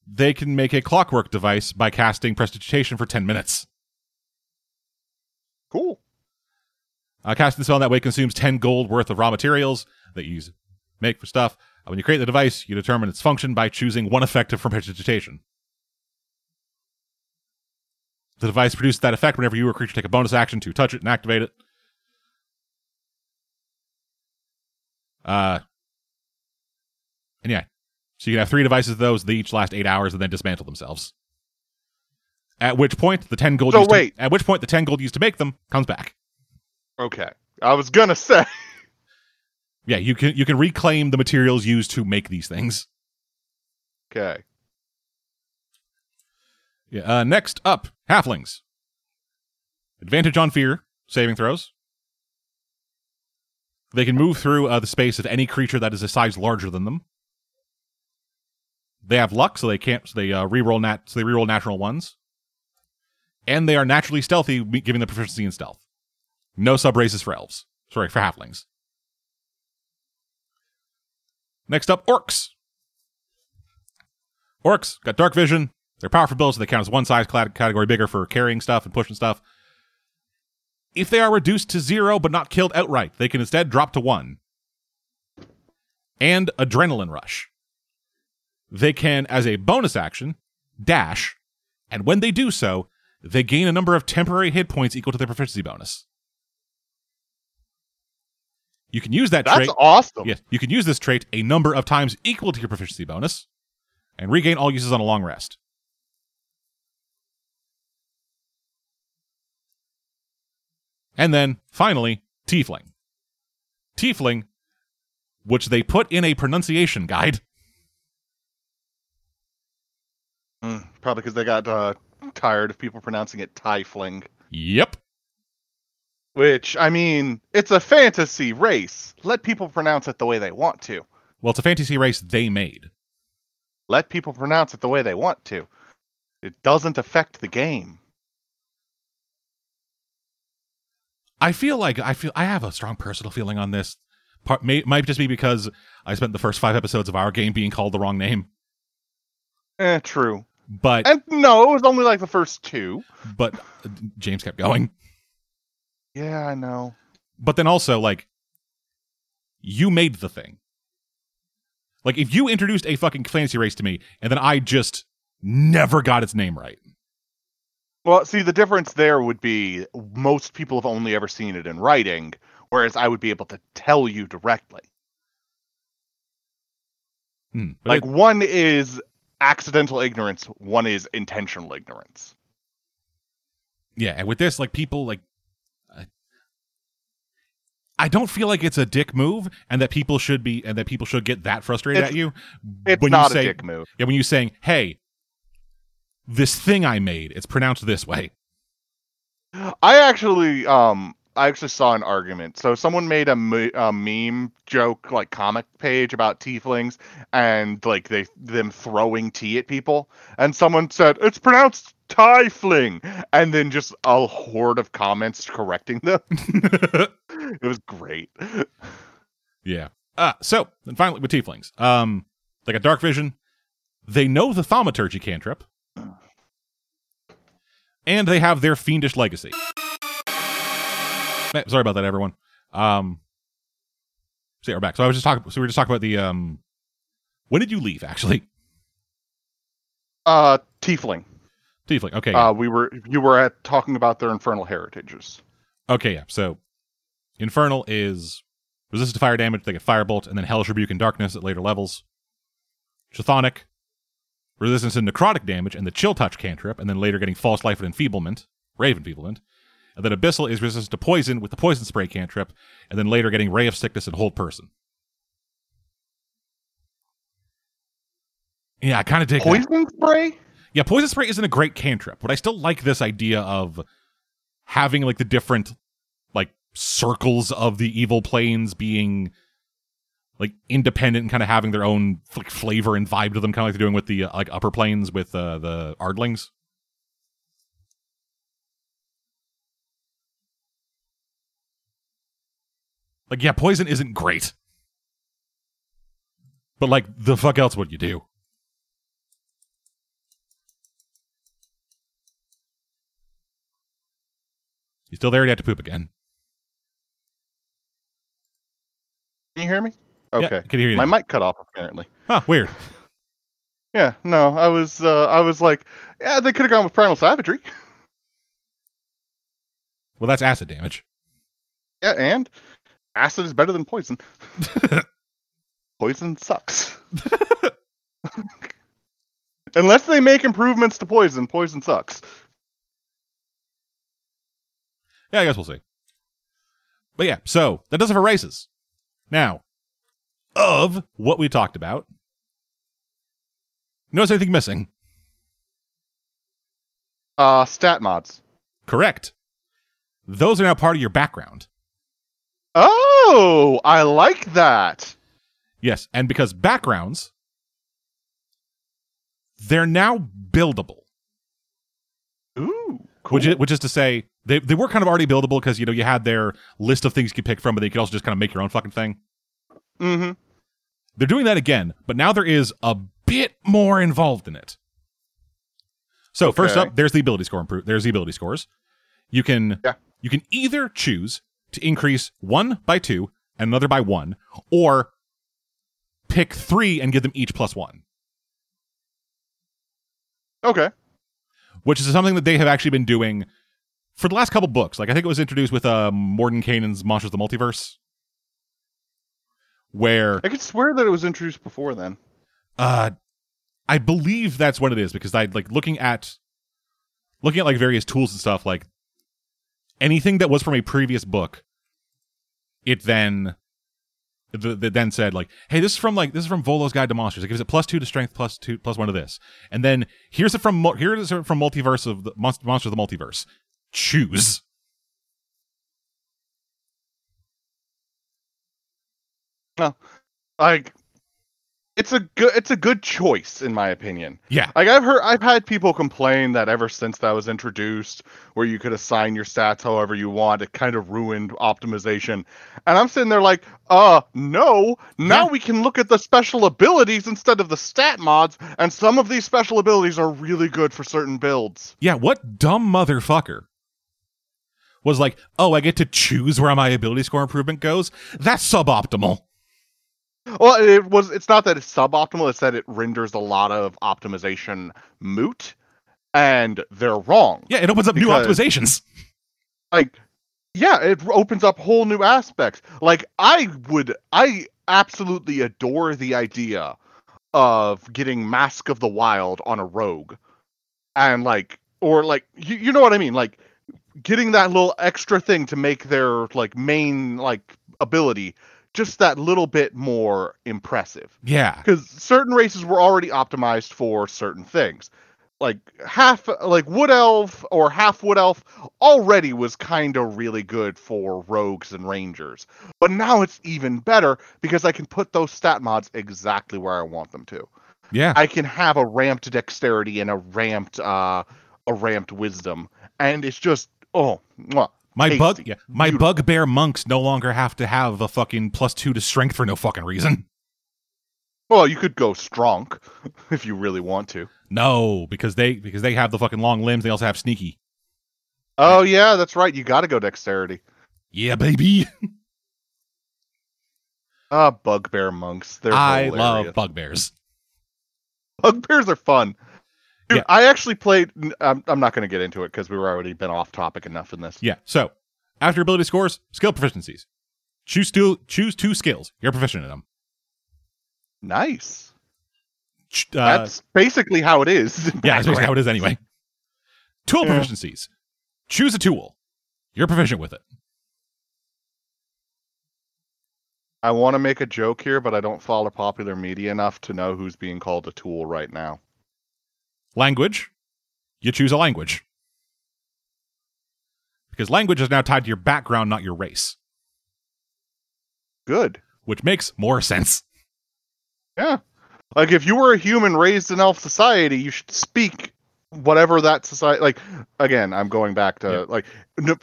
they can make a clockwork device by casting prestidigitation for 10 minutes. Cool. Uh, casting the spell in that way consumes 10 gold worth of raw materials that you use make for stuff. Uh, when you create the device, you determine its function by choosing one effective from prestidigitation. The device produces that effect whenever you or a creature take a bonus action to touch it and activate it. Uh, and yeah, so you can have three devices of those. They each last eight hours and then dismantle themselves. At which point, the ten gold. So used to- wait. at which point, the ten gold used to make them comes back. Okay. I was gonna say. Yeah, you can you can reclaim the materials used to make these things. Okay. Yeah. Uh, next up, halflings. Advantage on fear saving throws. They can move through uh, the space of any creature that is a size larger than them. They have luck, so they can't. So they uh, reroll nat. So they reroll natural ones. And they are naturally stealthy, giving them proficiency in stealth. No sub races for elves. Sorry, for halflings. Next up, orcs. Orcs got dark vision. They're powerful builds, so they count as one size category bigger for carrying stuff and pushing stuff. If they are reduced to zero but not killed outright, they can instead drop to one. And adrenaline rush. They can, as a bonus action, dash, and when they do so, they gain a number of temporary hit points equal to their proficiency bonus. You can use that That's trait. That's awesome. Yes, you can use this trait a number of times equal to your proficiency bonus, and regain all uses on a long rest. And then, finally, Tiefling. Tiefling, which they put in a pronunciation guide. Mm, probably because they got uh, tired of people pronouncing it Tiefling. Yep. Which, I mean, it's a fantasy race. Let people pronounce it the way they want to. Well, it's a fantasy race they made. Let people pronounce it the way they want to. It doesn't affect the game. I feel like I feel I have a strong personal feeling on this. Part may, might just be because I spent the first five episodes of our game being called the wrong name. Eh, true. But And no, it was only like the first two. but uh, James kept going. Yeah, I know. But then also like you made the thing. Like if you introduced a fucking fantasy race to me and then I just never got its name right. Well, see, the difference there would be most people have only ever seen it in writing, whereas I would be able to tell you directly. Hmm. Like it- one is accidental ignorance, one is intentional ignorance. yeah, and with this like people like I- don't feel like it's a dick move and that people should be and that people should get that frustrated It's- at you. It's when not you say, a dick move. Yeah, when you're saying, "Hey, this thing I made, it's pronounced this way." I actually, um, I actually saw an argument. So someone made a, me- a meme joke, like comic page about tieflings and like they them throwing tea at people, and someone said it's pronounced tiefling, and then just a horde of comments correcting them. it was great. yeah. Uh, so, and finally with tieflings. Um they got dark vision. They know the thaumaturgy cantrip. And they have their fiendish legacy. Sorry about that, everyone. Um so yeah, we're back. So I was just talking so we were just talking about the um when did you leave actually? Uh, tiefling. Tiefling. Okay. Uh, we were you were at talking about their infernal heritages. Okay, yeah. So Infernal is resistant to fire damage, they get Firebolt, and then Hellish Rebuke and Darkness at later levels. Chthonic, resistance to necrotic damage and the Chill Touch cantrip, and then later getting False Life and Enfeeblement, Ray of Enfeeblement. And then Abyssal is resistant to poison with the Poison Spray cantrip, and then later getting Ray of Sickness and Hold Person. Yeah, I kind of dig that. Poison spray. Yeah, poison spray isn't a great cantrip, but I still like this idea of having like the different like circles of the evil planes being like independent and kind of having their own like flavor and vibe to them, kind of like they're doing with the uh, like upper planes with uh, the Ardlings. Like, yeah, poison isn't great, but like, the fuck else would you do? You still there? Or You have to poop again. Can you hear me? Yeah, Okay. can you hear you? My mic cut off apparently. Huh, weird. Yeah, no, I was uh, I was like, yeah, they could have gone with primal savagery. Well, that's acid damage. Yeah, and acid is better than poison. poison sucks. Unless they make improvements to poison, poison sucks. Yeah, I guess we'll see. But yeah, so that does it for races. Now, of what we talked about, notice anything missing? Uh, stat mods. Correct. Those are now part of your background. Oh, I like that. Yes, and because backgrounds, they're now buildable. Ooh, cool. Which, is, which is to say, they, they were kind of already buildable because, you know, you had their list of things you could pick from, but they could also just kind of make your own fucking thing. mm-hmm. They're doing that again, but now there is a bit more involved in it. So first up, there's the ability score improve. There's the ability scores. You can Yeah. you can either choose to increase one by two and another by one, or pick three and give them each plus one, Okay. which is something that they have actually been doing for the last couple books. Like I think it was introduced with uh, Mordenkainen's Monsters of the Multiverse, where I could swear that it was introduced before then. Uh, I believe that's what it is because I like looking at looking at like various tools and stuff. Like anything that was from a previous book, it then the, the then said like, "Hey, this is from like this is from Volo's Guide to Monsters. It gives it plus two to strength, plus two, plus one to this." And then here's it from here's it from Multiverse of the Monster, Monsters of the Multiverse. Choose. No, Like, it's a good it's a good choice in my opinion. Yeah. Like I've heard I've had people complain that ever since that was introduced where you could assign your stats however you want, it kind of ruined optimization. And I'm sitting there like, uh no, now Yeah. we can look at the special abilities instead of the stat mods, and some of these special abilities are really good for certain builds. Yeah, what dumb motherfucker was like, oh, I get to choose where my ability score improvement goes? That's suboptimal. Well, it was it's not that it's suboptimal, it's that it renders a lot of optimization moot. And they're wrong. Yeah, it opens up new optimizations. like yeah it opens up whole new aspects like i would i absolutely adore the idea of getting mask of the wild on a rogue and like or like you, you know what i mean like getting that little extra thing to make their like main like ability just that little bit more impressive Yeah. because certain races were already optimized for certain things. Like half, like wood elf or half wood elf already was kind of really good for rogues and rangers, but now it's even better because I can put those stat mods exactly where I want them to. Yeah. I can have a ramped dexterity and a ramped, uh, a ramped wisdom, and it's just oh, mwah. My tasty. bug yeah, my Beautiful. bugbear monks no longer have to have a fucking plus two to strength for no fucking reason. well, you could go strong if you really want to. No, because they because they have the fucking long limbs, they also have sneaky. Oh yeah, that's right. You got to go dexterity. Yeah, baby. Ah, bugbear monks. They're I hilarious. love bugbears. bugbears are fun. Dude, Yeah. I actually played. I'm, I'm not going to get into it because we were already been off topic enough in this. Yeah. So after ability scores, skill proficiencies. Choose two choose two skills. You're proficient in them. Nice. Ch- Uh, That's basically how it is. yeah, that's basically how it is anyway. Tool Yeah. proficiencies. Choose a tool. You're proficient with it. I want to make a joke here, but I don't follow popular media enough to know who's being called a tool right now. Language. You choose a language. Because language is now tied to your background, not your race, Good. which makes more sense. Yeah. Like if you were a human raised in elf society, you should speak whatever that society like again, I'm going back to Yeah. like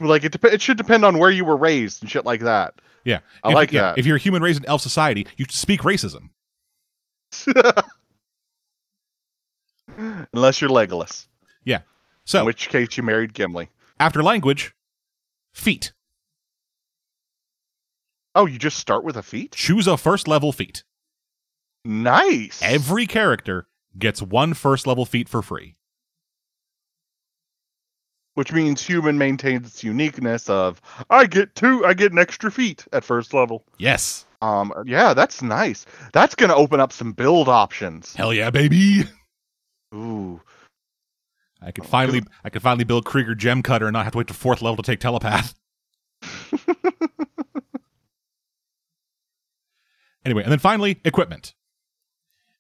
like it dep- it should depend on where you were raised and shit like that. Yeah. I if, like yeah, that. If you're a human raised in elf society, you speak racism. Unless you're Legolas, Yeah. So in which case you married Gimli. after language, feet. Oh, you just start with a feat? Choose a first level feat. Nice. Every character gets one first level feat for free. which means human maintains its uniqueness of I get two, I get an extra feat at first level. Yes. Um, yeah, that's nice. That's gonna open up some build options. Hell yeah, baby. Ooh, I could finally I could finally build Krieger Gem Cutter and not have to wait to fourth level to take telepath. anyway, and then finally, equipment.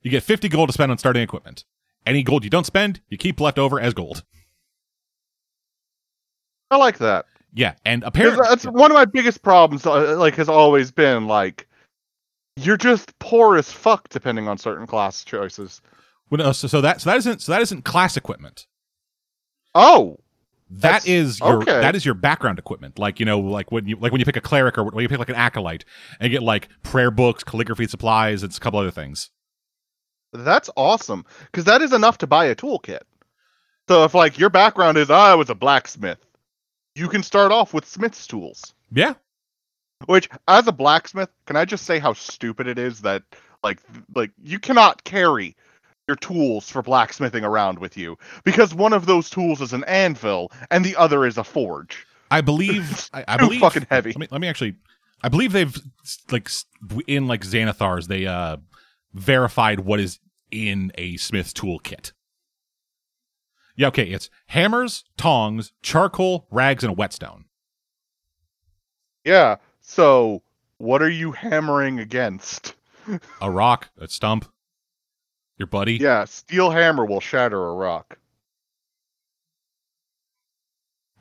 You get 50 gold to spend on starting equipment. Any gold you don't spend, you keep left over as gold. I like that. Yeah, and apparently That's one of my biggest problems. uh, Like, has always been like, you're just poor as fuck depending on certain class choices. Well, no, so, so that so that isn't so that isn't class equipment. Oh, That's- your okay. that is your background equipment. Like you know, like when you like when you pick a cleric or when you pick like an acolyte and get like prayer books, calligraphy supplies, it's a couple other things. that's awesome. Because that is enough to buy a toolkit. So if like your background is ah, I was a blacksmith, you can start off with smith's tools. Yeah, Which, as a blacksmith, can I just say how stupid it is that like like you cannot carry your tools for blacksmithing around with you because one of those tools is an anvil and the other is a forge. I believe. I, I Too believe. fucking heavy. Let me, let me actually. I believe they've like in like Xanathars they uh verified what is in a smith's toolkit. Yeah, okay, it's hammers, tongs, charcoal, rags, and a whetstone. Yeah. So, what are you hammering against? A rock, a stump, your buddy. Yeah, steel hammer will shatter a rock.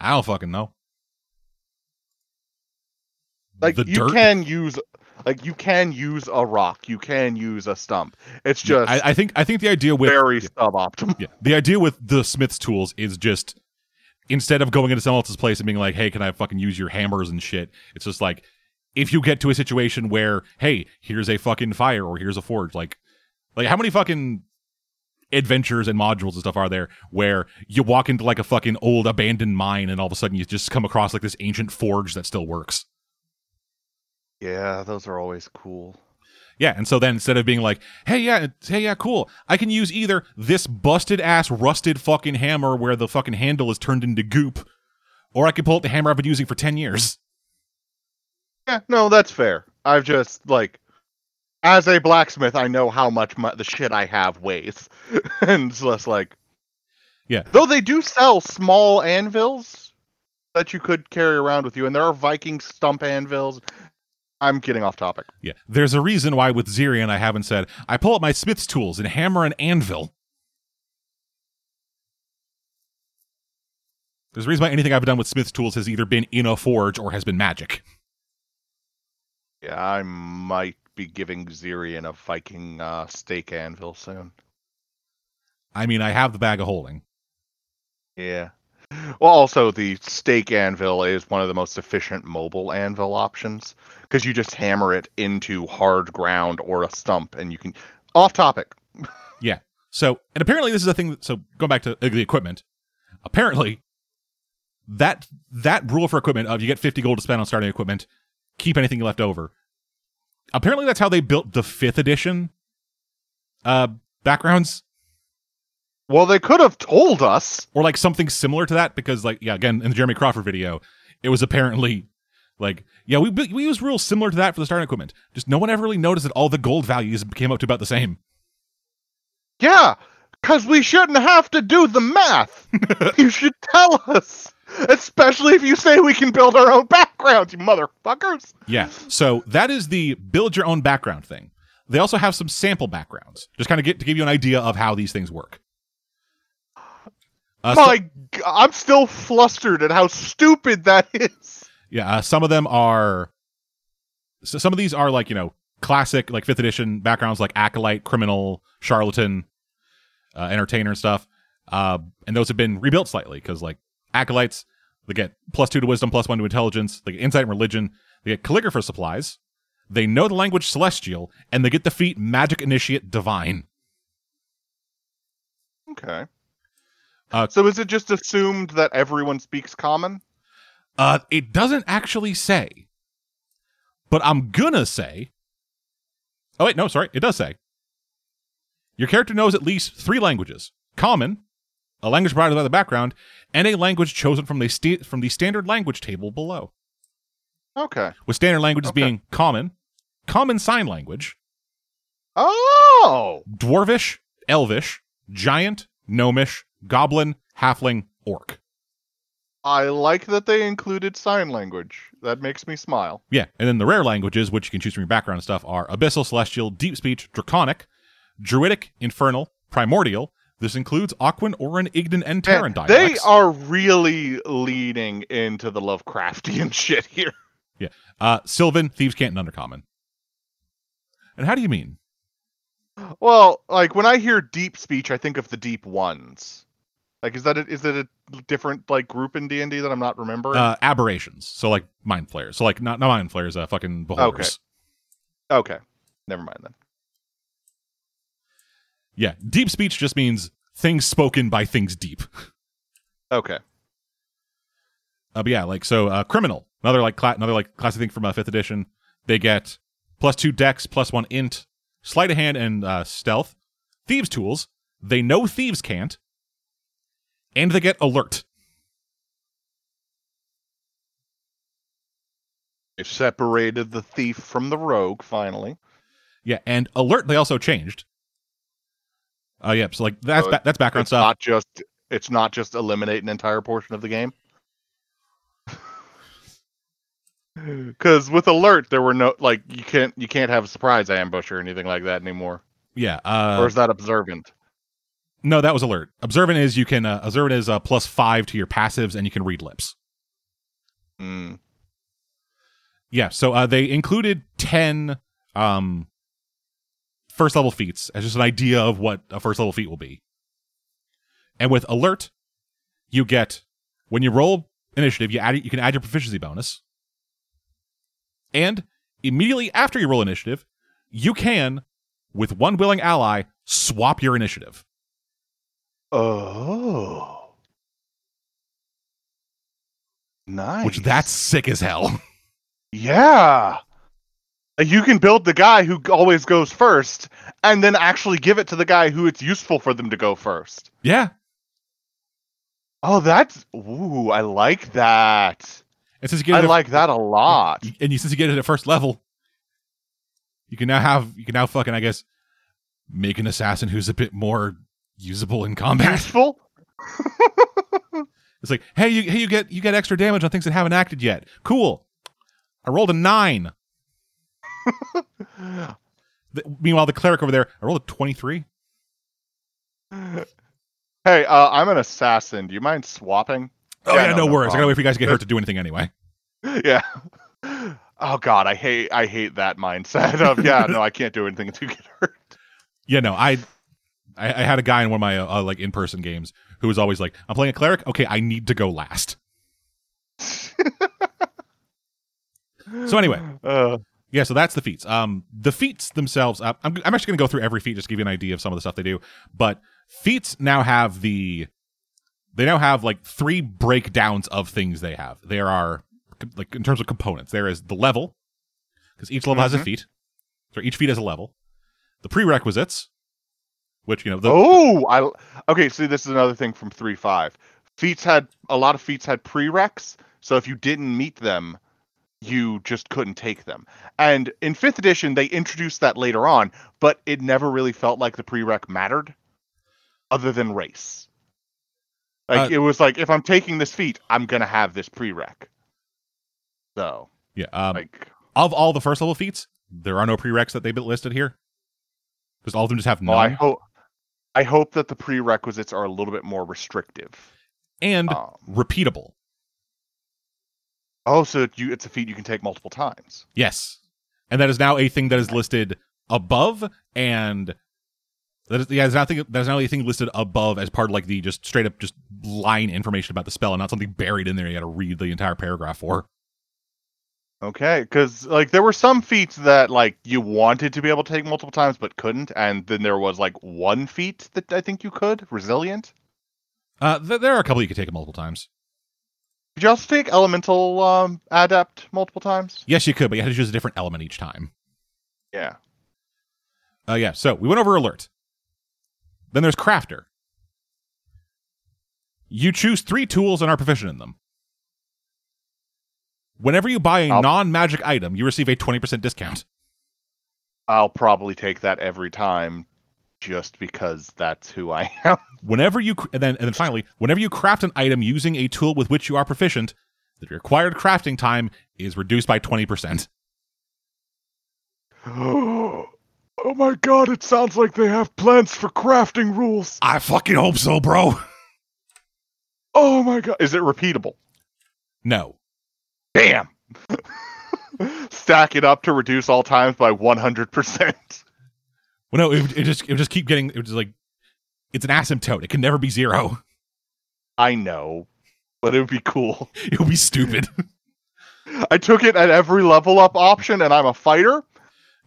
I don't fucking know. Like the you dirt. can use Like you can use a rock, you can use a stump. It's just I, I think I think the idea with very suboptimal. yeah, the idea with the Smith's tools is just instead of going into someone else's place and being like, "Hey, can I fucking use your hammers and shit?" It's just like if you get to a situation where, "Hey, here's a fucking fire or here's a forge," like like how many fucking adventures and modules and stuff are there where you walk into like a fucking old abandoned mine and all of a sudden you just come across like this ancient forge that still works. Yeah, those are always cool. Yeah, and so then instead of being like, "Hey, yeah, hey, yeah, cool," I can use either this busted ass rusted fucking hammer where the fucking handle is turned into goop, or I can pull out the hammer I've been using for ten years. Yeah, no, that's fair. I've just like as a blacksmith, I know how much my, the shit I have weighs, and it's less like Yeah. Though they do sell small anvils that you could carry around with you, and there are Viking stump anvils. I'm getting off topic. Yeah, there's a reason why with Zirian I haven't said I pull up my smith's tools and hammer an anvil. There's a reason why anything I've done with smith's tools has either been in a forge or has been magic. Yeah, I might be giving Zirian a Viking uh, stake anvil soon. I mean, I have the bag of holding. Yeah. Well, also the stake anvil is one of the most efficient mobile anvil options because you just hammer it into hard ground or a stump, and you can. Off topic. Yeah. So, and apparently this is a thing. That, so, going back to the equipment, apparently that that rule for equipment of you get 50 gold to spend on starting equipment, keep anything left over. Apparently, that's how they built the fifth edition uh backgrounds, Well, they could have told us. or like something similar to that, because like yeah, again in the Jeremy Crawford video, it was apparently like yeah we we used rules similar to that for the starting equipment. Just no one ever really noticed that all the gold values came up to about the same. Yeah, because we shouldn't have to do the math. you should tell us. Especially if you say we can build our own backgrounds, you motherfuckers. Yeah. So that is the build your own background thing. They also have some sample backgrounds, just kind of get to give you an idea of how these things work. Uh, so- My, g- I'm still flustered at how stupid that is. yeah, uh, some of them are. So some of these are like you know classic like fifth edition backgrounds like acolyte, criminal, charlatan, uh, entertainer and stuff. Uh, and those have been rebuilt slightly because like acolytes, they get plus two to wisdom, plus one to intelligence. They get insight and religion. They get calligrapher supplies. They know the language celestial, and they get the feat magic initiate divine. Okay. Uh, so is it just assumed that everyone speaks common? Uh, it doesn't actually say, but I'm gonna say. Oh wait, no, sorry, it does say. Your character knows at least three languages: common, a language provided by the background, and a language chosen from the from the standard language table below. Okay. With standard languages Okay. being common, common sign language, Oh, dwarvish, elvish, giant, gnomish, goblin, halfling, orc. I like that they included sign language. That makes me smile. Yeah, and then the rare languages, which you can choose from your background stuff, are Abyssal, Celestial, Deep Speech, Draconic, Druidic, Infernal, Primordial. This includes Aquan, Auran, Ignan, and Terran Man, they are really leaning into the Lovecraftian shit here. Yeah. Uh, Sylvan, Thieves' Cant, and Undercommon. And how do you mean? Well, like when I hear deep speech, I think of the deep ones. Like, is that a, is it a different like group in D and D that I'm not remembering? Uh, aberrations. So like mind flayers. So like not not mind flayers. Uh, fucking beholders. Okay. okay, never mind then. Yeah, deep speech just means things spoken by things deep. Okay, Uh, but yeah, like so, uh, criminal, another like cla- another like classic thing from uh, fifth edition. They get plus two dex, plus one int, sleight of hand, and uh, stealth. Thieves tools. They know thieves' cant, and they get alert. they separated the thief from the rogue finally. Yeah, and alert. They also changed. Oh uh, yeah, so like that's So ba- that's background it's stuff. not just it's not just eliminate an entire portion of the game. Because with alert, there were no like you can't you can't have a surprise ambush or anything like that anymore. yeah, uh, or is that observant? no, that was alert. Observant is you can uh, observant is uh, plus five to your passives, and you can read lips. Mm. Yeah, so uh, they included 10 um, first level feats as just an idea of what a first level feat will be. And with alert, you get when you roll initiative, you add you can add your proficiency bonus. And immediately after you roll initiative, you can, with one willing ally, swap your initiative. Oh. Nice. Which that's sick as hell. Yeah. Like, You can build the guy who always goes first and then actually give it to the guy who it's useful for them to go first. yeah. Oh, that's ooh, I like that. And since you get I it at- like that a lot. and you since you get it at first level, you can now have you can now fucking I guess make an assassin who's a bit more usable in combat. Useful? It's like, hey, you hey you get you get extra damage on things that haven't acted yet. Cool. I rolled a nine. The- meanwhile, the cleric over there, I rolled a twenty-three. Hey, uh, I'm an assassin. Do you mind swapping? Oh yeah, no, worries. I problem. gotta wait for you guys to get hurt to do anything anyway. Yeah. Oh god, I hate I hate that mindset of yeah, no, I can't do anything until you get hurt. Yeah, no, I, I, I had a guy in one of my uh, uh, like in-person games who was always like, "I'm playing a cleric. Okay, I need to go last." So anyway, Uh, yeah, so that's the feats. Um, the feats themselves, uh, I'm, I'm actually going to go through every feat just to give you an idea of some of the stuff they do. But feats now have the, they now have like three breakdowns of things they have. There are like in terms of components. There is the level, because each level has a Mhm. feat. So each feat has a level. The prerequisites, which you know, the, oh, I okay. See, this is another thing from three five. Feats had a lot of feats had prereqs, so if you didn't meet them, you just couldn't take them. And in fifth edition, they introduced that later on, but it never really felt like the prereq mattered, other than race. Like Uh, it was like if I'm taking this feat, I'm gonna have this prereq. So yeah, um, like, of all the first level feats, there are no prereqs that they've listed here. Because all of them just have well, I hope. I hope that the prerequisites are a little bit more restrictive. and Um, repeatable. Oh, so you it's a feat you can take multiple times. Yes. And that is now a thing that is listed above and that is yeah, there's nothing there's now a thing listed above as part of like the just straight up just line information about the spell and not something buried in there you gotta read the entire paragraph for. Okay, because like there were some feats that like you wanted to be able to take multiple times but couldn't, and then there was like one feat that I think you could, resilient. Uh th- there are a couple you could take multiple times. Did you also take elemental um, adept multiple times? Yes, you could, but you had to choose a different element each time. Yeah. Uh yeah, so we went over alert. Then there's crafter. You choose three tools and are proficient in them. Whenever you buy a I'll- non-magic item, you receive a 20% discount. I'll probably take that every time, just because that's who I am. Whenever you and then and then finally, whenever you craft an item using a tool with which you are proficient, the required crafting time is reduced by 20%. oh my god! It sounds like they have plans for crafting rules. I fucking hope so, bro. Oh my god! Is it repeatable? No. Damn. Stack it up to reduce all times by 100%. Well, no, it, would- it just it would just keep getting it was like it's an asymptote. It can never be zero. I know, but it would be cool. It would be stupid. I took it at every level up option, and I'm a fighter.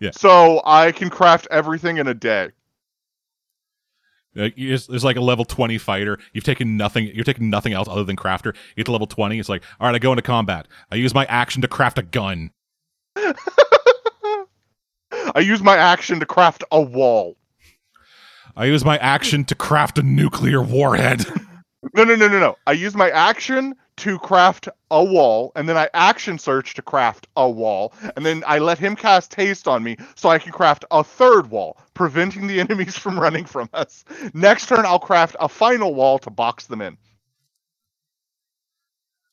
Yeah. So I can craft everything in a day. Like, just- there's like a level 20 fighter. You've taken nothing. You're taking nothing else other than crafter. You get to level 20. It's like, all right, I go into combat. I use my action to craft a gun. I use my action to craft a wall. I use my action to craft a nuclear warhead. No, no, no, no, no. I use my action to craft a wall, and then I action surge to craft a wall, and then I let him cast haste on me so I can craft a third wall, preventing the enemies from running from us. Next turn, I'll craft a final wall to box them in.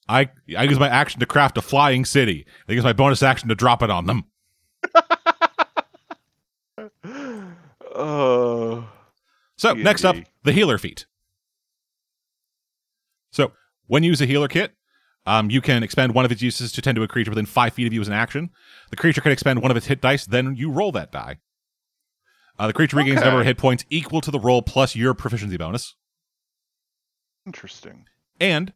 I I use my action to craft a flying city. I use my bonus action to drop it on them. So next up, the healer feat. So when you use a healer kit, Um, you can expend one of its uses to tend to a creature within five feet of you as an action. The creature can expend one of its hit dice, then you roll that die. Uh, the creature regains a number of hit points equal to the roll plus your proficiency bonus. Interesting. And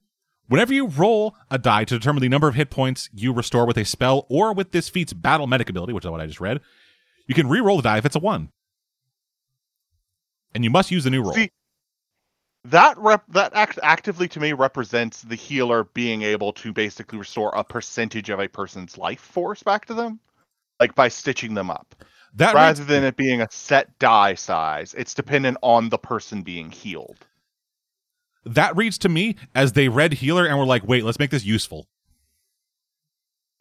whenever you roll a die to determine the number of hit points you restore with a spell or with this feat's battle medic ability, which is what I just read, you can re-roll the die if it's a one. And you must use the new roll. See, that rep that act actively to me represents the healer being able to basically restore a percentage of a person's life force back to them, like by stitching them up, that rather than it being a set die size. It's dependent on the person being healed. that reads to me as they read healer and were like, wait, let's make this useful.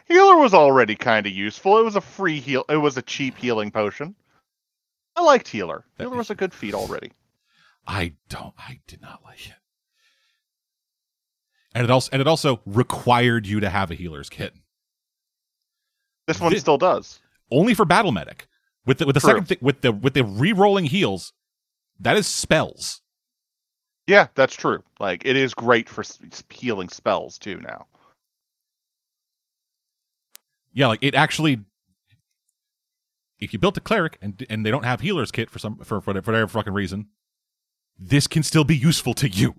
Healer was already kind of useful. It was a free heal. It was a cheap healing potion. I liked healer. That- Healer was a good feat already. I don't. I did not like it. And it also and it also required you to have a healer's kit This one Thi- still does. only for battle medic. With the with the True. second thi- with the with the re-rolling heals, that is spells. Yeah, that's true. Like it is great for healing spells too now. Yeah, like it actually. If you built a cleric and and they don't have healer's kit for some for for whatever, fucking reason, this can still be useful to you.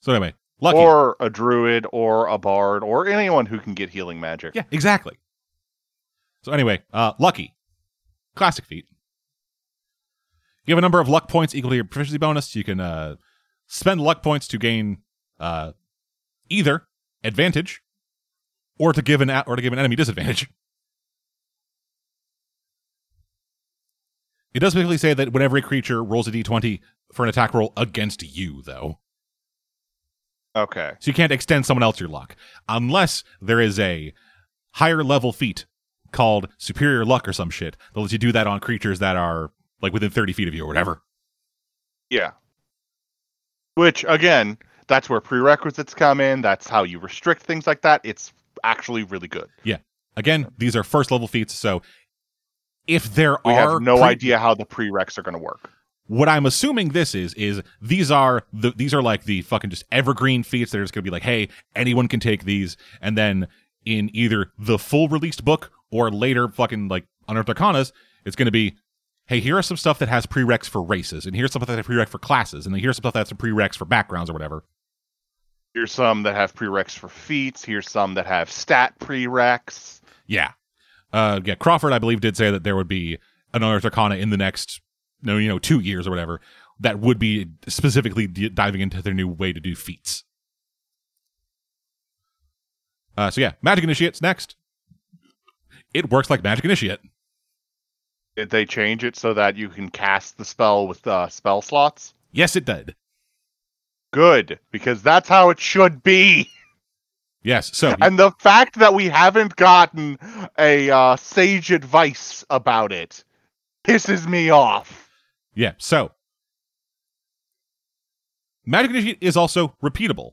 So anyway, lucky. Or a druid or a bard or anyone who can get healing magic. Yeah, exactly. So anyway, uh, lucky, classic feat. You have a number of luck points equal to your proficiency bonus. You can uh, spend luck points to gain uh, either advantage or to give an a- or to give an enemy disadvantage. It does basically say that whenever a creature rolls a d20 for an attack roll against you, though. Okay. So you can't extend someone else your luck unless there is a higher level feat called superior luck or some shit that lets you do that on creatures that are like within 30 feet of you or whatever. Yeah. Which again, that's where prerequisites come in. That's how you restrict things like that. It's actually really good. Yeah. Again, these are first level feats, so if there We are have no pre- idea how the prereqs are going to work. what I'm assuming this is is these are the these are like the fucking just evergreen feats that are just gonna be like, hey, anyone can take these, and then in either the full released book or later fucking like Unearthed Arcanas, it's gonna be, hey, here are some stuff that has prereqs for races, and here's some stuff that has prereqs for classes, and then here's some stuff that's some prereqs for backgrounds or whatever. Here's some that have prereqs for feats. Here's some that have stat prereqs. Yeah. Uh yeah, Crawford, I believe, did say that there would be another Arcana in the next no, you know, two years or whatever, that would be specifically d- diving into their new way to do feats. Uh, so yeah, Magic Initiate's next. It works like Magic Initiate. Did they change it so that you can cast the spell with uh, spell slots? Yes, it did. Good, because that's how it should be. Yes. So And the fact that we haven't gotten a uh, sage advice about it pisses me off. yeah. So Magic Initiate is also repeatable.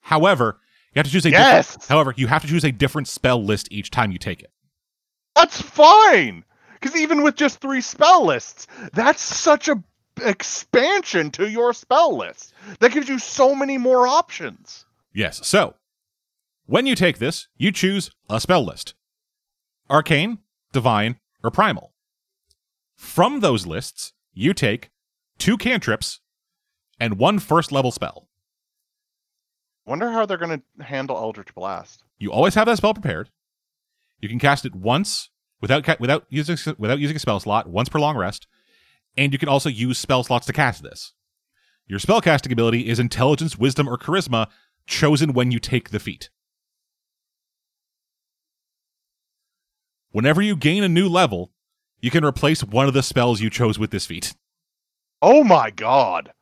However, you have to choose a Yes! different, however you have to choose a different spell list each time you take it. That's fine. Because even with just three spell lists, that's such a expansion to your spell list. That gives you so many more options. Yes. So, when you take this, you choose a spell list Arcane, Divine, or Primal. From those lists, you take two cantrips and one first level spell. Wonder how they're going to handle Eldritch Blast. You always have that spell prepared. You can cast it once without ca- without using without using a spell slot, once per long rest, and you can also use spell slots to cast this. Your spellcasting ability is intelligence, wisdom, or charisma, chosen when you take the feat. Whenever you gain a new level, you can replace one of the spells you chose with this feat. Oh my god.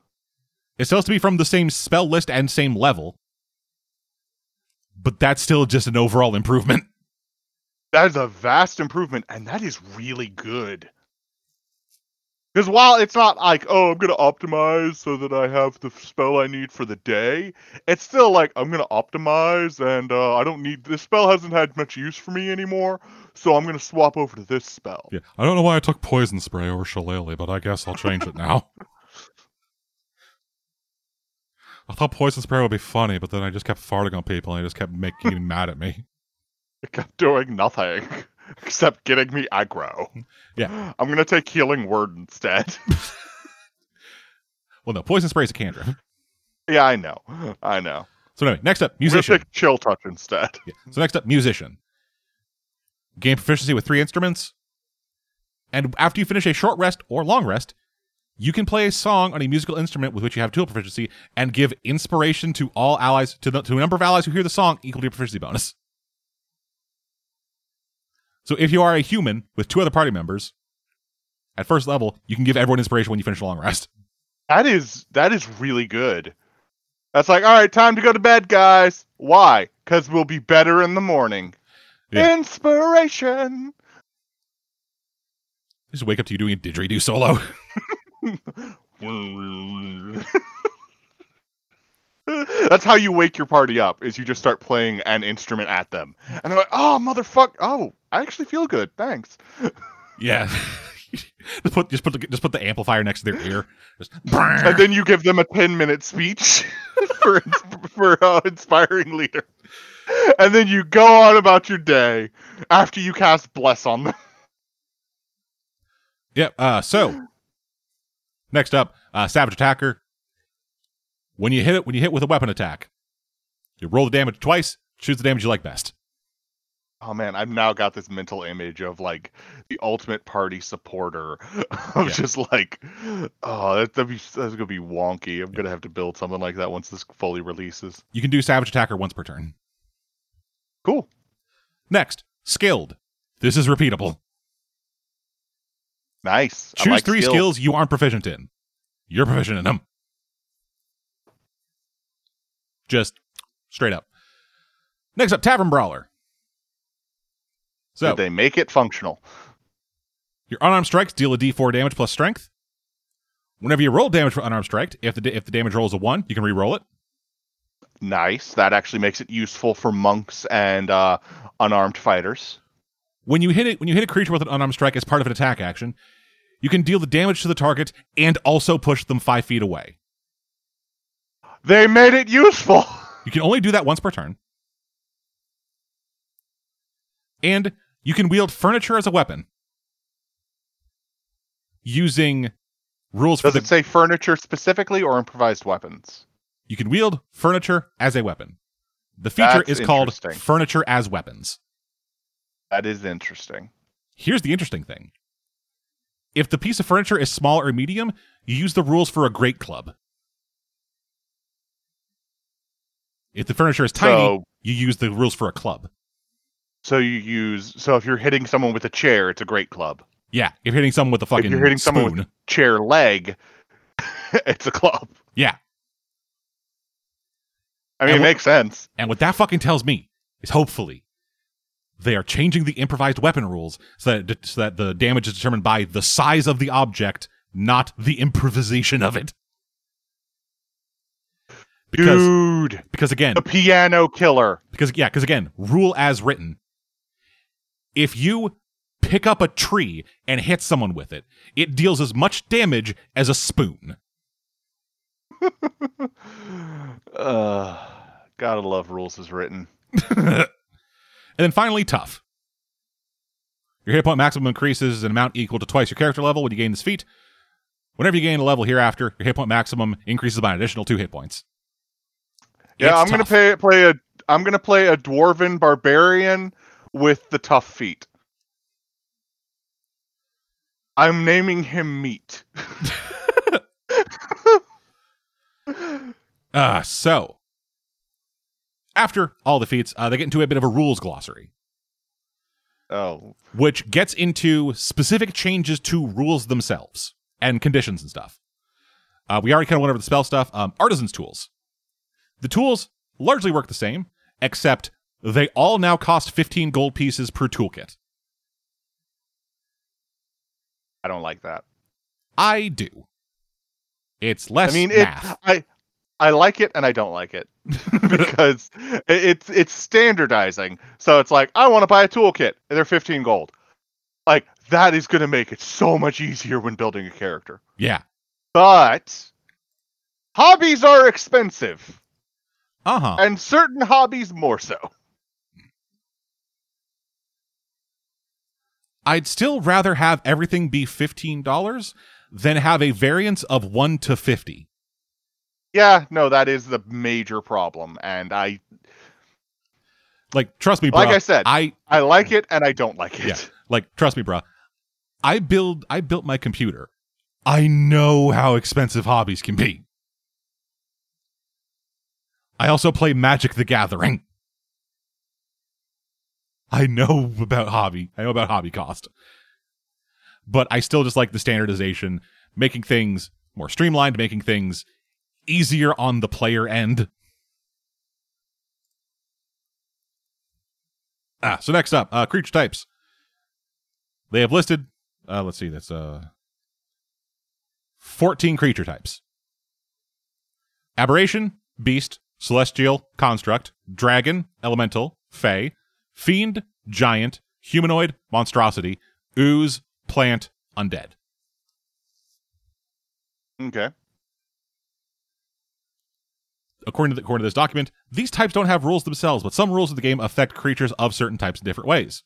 It's supposed to be from the same spell list and same level, but that's still just an overall improvement. That is a vast improvement, and that is really good. Because while it's not like, oh, I'm going to optimize so that I have the spell I need for the day, it's still like, I'm going to optimize and uh, I don't need this spell, hasn't had much use for me anymore, so I'm going to swap over to this spell. Yeah, I don't know why I took poison spray over shillelagh, but I guess I'll change it now. I thought poison spray would be funny, but then I just kept farting on people and I just kept making mad at me. It kept doing nothing except getting me aggro. Yeah. I'm gonna take healing word instead. Well, no, poison spray is a cantrip. yeah, I know. I know. So anyway, next up, musician. take chill touch instead. Yeah. So next up, musician. Gain proficiency with three instruments. And after you finish a short rest or long rest, you can play a song on a musical instrument with which you have tool proficiency and give inspiration to all allies to, the, to a number of allies who hear the song equal to your proficiency bonus. So if you are a human with two other party members, at first level, you can give everyone inspiration when you finish a long rest. That is that is really good. That's like, all right, time to go to bed, guys. Why? Because we'll be better in the morning. Yeah. Inspiration. Just wake up to you doing a didgeridoo solo. That's how you wake your party up. Is you just start playing an instrument at them, and they're like, "Oh, motherfucker! Oh, I actually feel good. Thanks." yeah. just put just put the, just put the amplifier next to their ear. Just, And then you give them a ten-minute speech for for uh, inspiring leader, and then you go on about your day after you cast bless on them. Yep. Uh, so next up, uh, Savage Attacker. When you hit it, when you hit with a weapon attack, you roll the damage twice, choose the damage you like best. Oh man, I've now got this mental image of like the ultimate party supporter of Yeah. just like, oh, that, be that's gonna be wonky. I'm gonna have to build something like that once this fully releases. You can do Savage Attacker once per turn. Cool. Next, Skilled. This is repeatable. Nice. Choose like three skills. skills you aren't proficient in. You're proficient in them. Just straight up. Next up, Tavern Brawler. So Did they make it functional? Your unarmed strikes deal a d4 damage plus strength. Whenever you roll damage for unarmed strike, if the if the damage roll is a one, you can re-roll it. Nice. That actually makes it useful for monks and uh, unarmed fighters. When you hit it, when you hit a creature with an unarmed strike as part of an attack action, you can deal the damage to the target and also push them five feet away. They made it useful. You can only do that once per turn. And you can wield furniture as a weapon using rules for Does the. it say furniture specifically or improvised weapons? you can wield furniture as a weapon. The feature That's is called furniture as weapons. That is interesting. Here's the interesting thing. If the piece of furniture is small or medium, you use the rules for a great club. If the furniture is tiny, So- you use the rules for a club. So you use so if you're hitting someone with a chair, it's a great club. Yeah, if you're hitting someone with a fucking if you're hitting spoon. someone with a chair leg, it's a club. Yeah, I mean, And it what- makes sense. and what that fucking tells me is hopefully they are changing the improvised weapon rules so that so that the damage is determined by the size of the object, not the improvisation of it. Because Dude, because again, the piano killer. because yeah because again rule as written. If you pick up a tree and hit someone with it it deals as much damage as a spoon. Uh, gotta love rules as written. and then finally tough. Your hit point maximum increases an amount equal to twice your character level when you gain this feat. Whenever you gain a level hereafter your hit point maximum increases by an additional two hit points Yeah, It's I'm gonna play play a I'm gonna play a dwarven barbarian with the tough feat. I'm naming him Meat. uh so after all the feats uh, they get into a bit of a rules glossary oh, which gets into specific changes to rules themselves and conditions and stuff. Uh, we already kind of went over the spell stuff. Um, artisans' tools. The tools largely work the same, except they all now cost 15 gold pieces per toolkit. I don't like that. I do. It's less I mean, it. I I like it and I don't like it because it- it's it's standardizing. So it's like I want to buy a toolkit and they're 15 gold. Like that is going to make it so much easier when building a character. yeah. But hobbies are expensive, Uh huh. and certain hobbies more so. I'd still rather have everything be $15 than have a variance of 1 to 50. Yeah, no, that is the major problem, and I Like, trust me, bro. like I said, I I like it and I don't like it. Yeah. like trust me, bro. I build I built my computer. I know how expensive hobbies can be. I also play Magic the Gathering. I know about hobby. I know about hobby cost. But I still just like the standardization, making things more streamlined, making things easier on the player end. Ah, so next up, uh, creature types. They have listed, uh, let's see, that's uh, 14 creature types Aberration, Beast, Celestial, Construct, Dragon, Elemental, Fey, Fiend, Giant, Humanoid, Monstrosity, Ooze, Plant, Undead. Okay. According to, the, according to this document, these types don't have rules themselves, but some rules of the game affect creatures of certain types in different ways.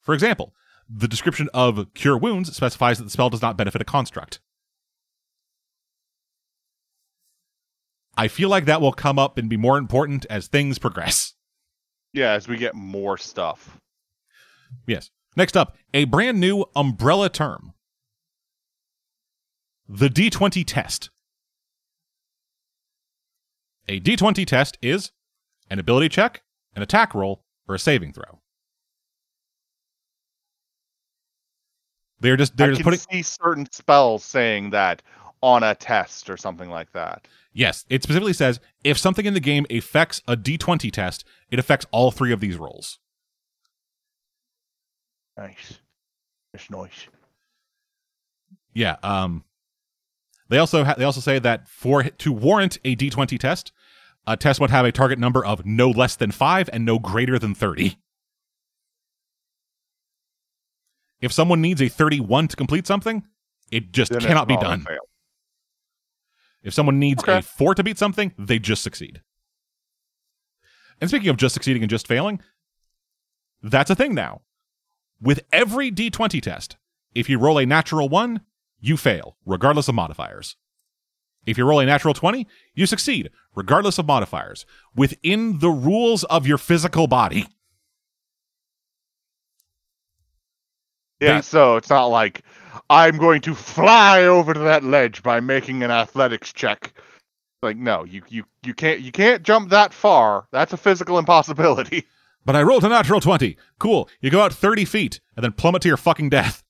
For example, the description of Cure Wounds specifies that the spell does not benefit a construct. I feel like that will come up and be more important as things progress. Yeah, as we get more stuff. Yes. Next up, a brand new umbrella term the D20 test. A D20 test is an ability check, an attack roll, or a saving throw. They're just they're I just can putting see certain spells saying that on a test or something like that. yes. It specifically says if something in the game affects a D20 test, it affects all three of these rolls. Nice. It's nice. Yeah. Um. They also ha- they also say that for to warrant a D20 test, a test would have a target number of no less than five and no greater than thirty. If someone needs a 31 to complete something, it just Then cannot be done. fail. If someone needs Okay. a 4 to beat something, they just succeed. And speaking of just succeeding and just failing, that's a thing now. With every D20 test, if you roll a natural 1, you fail, regardless of modifiers. If you roll a natural 20, you succeed, regardless of modifiers, within the rules of your physical body. Yeah, so it's not like I'm going to fly over to that ledge by making an athletics check. Like no, you you you can't you can't jump that far. That's a physical impossibility. But I rolled a natural 20. Cool. You go out 30 feet and then plummet to your fucking death.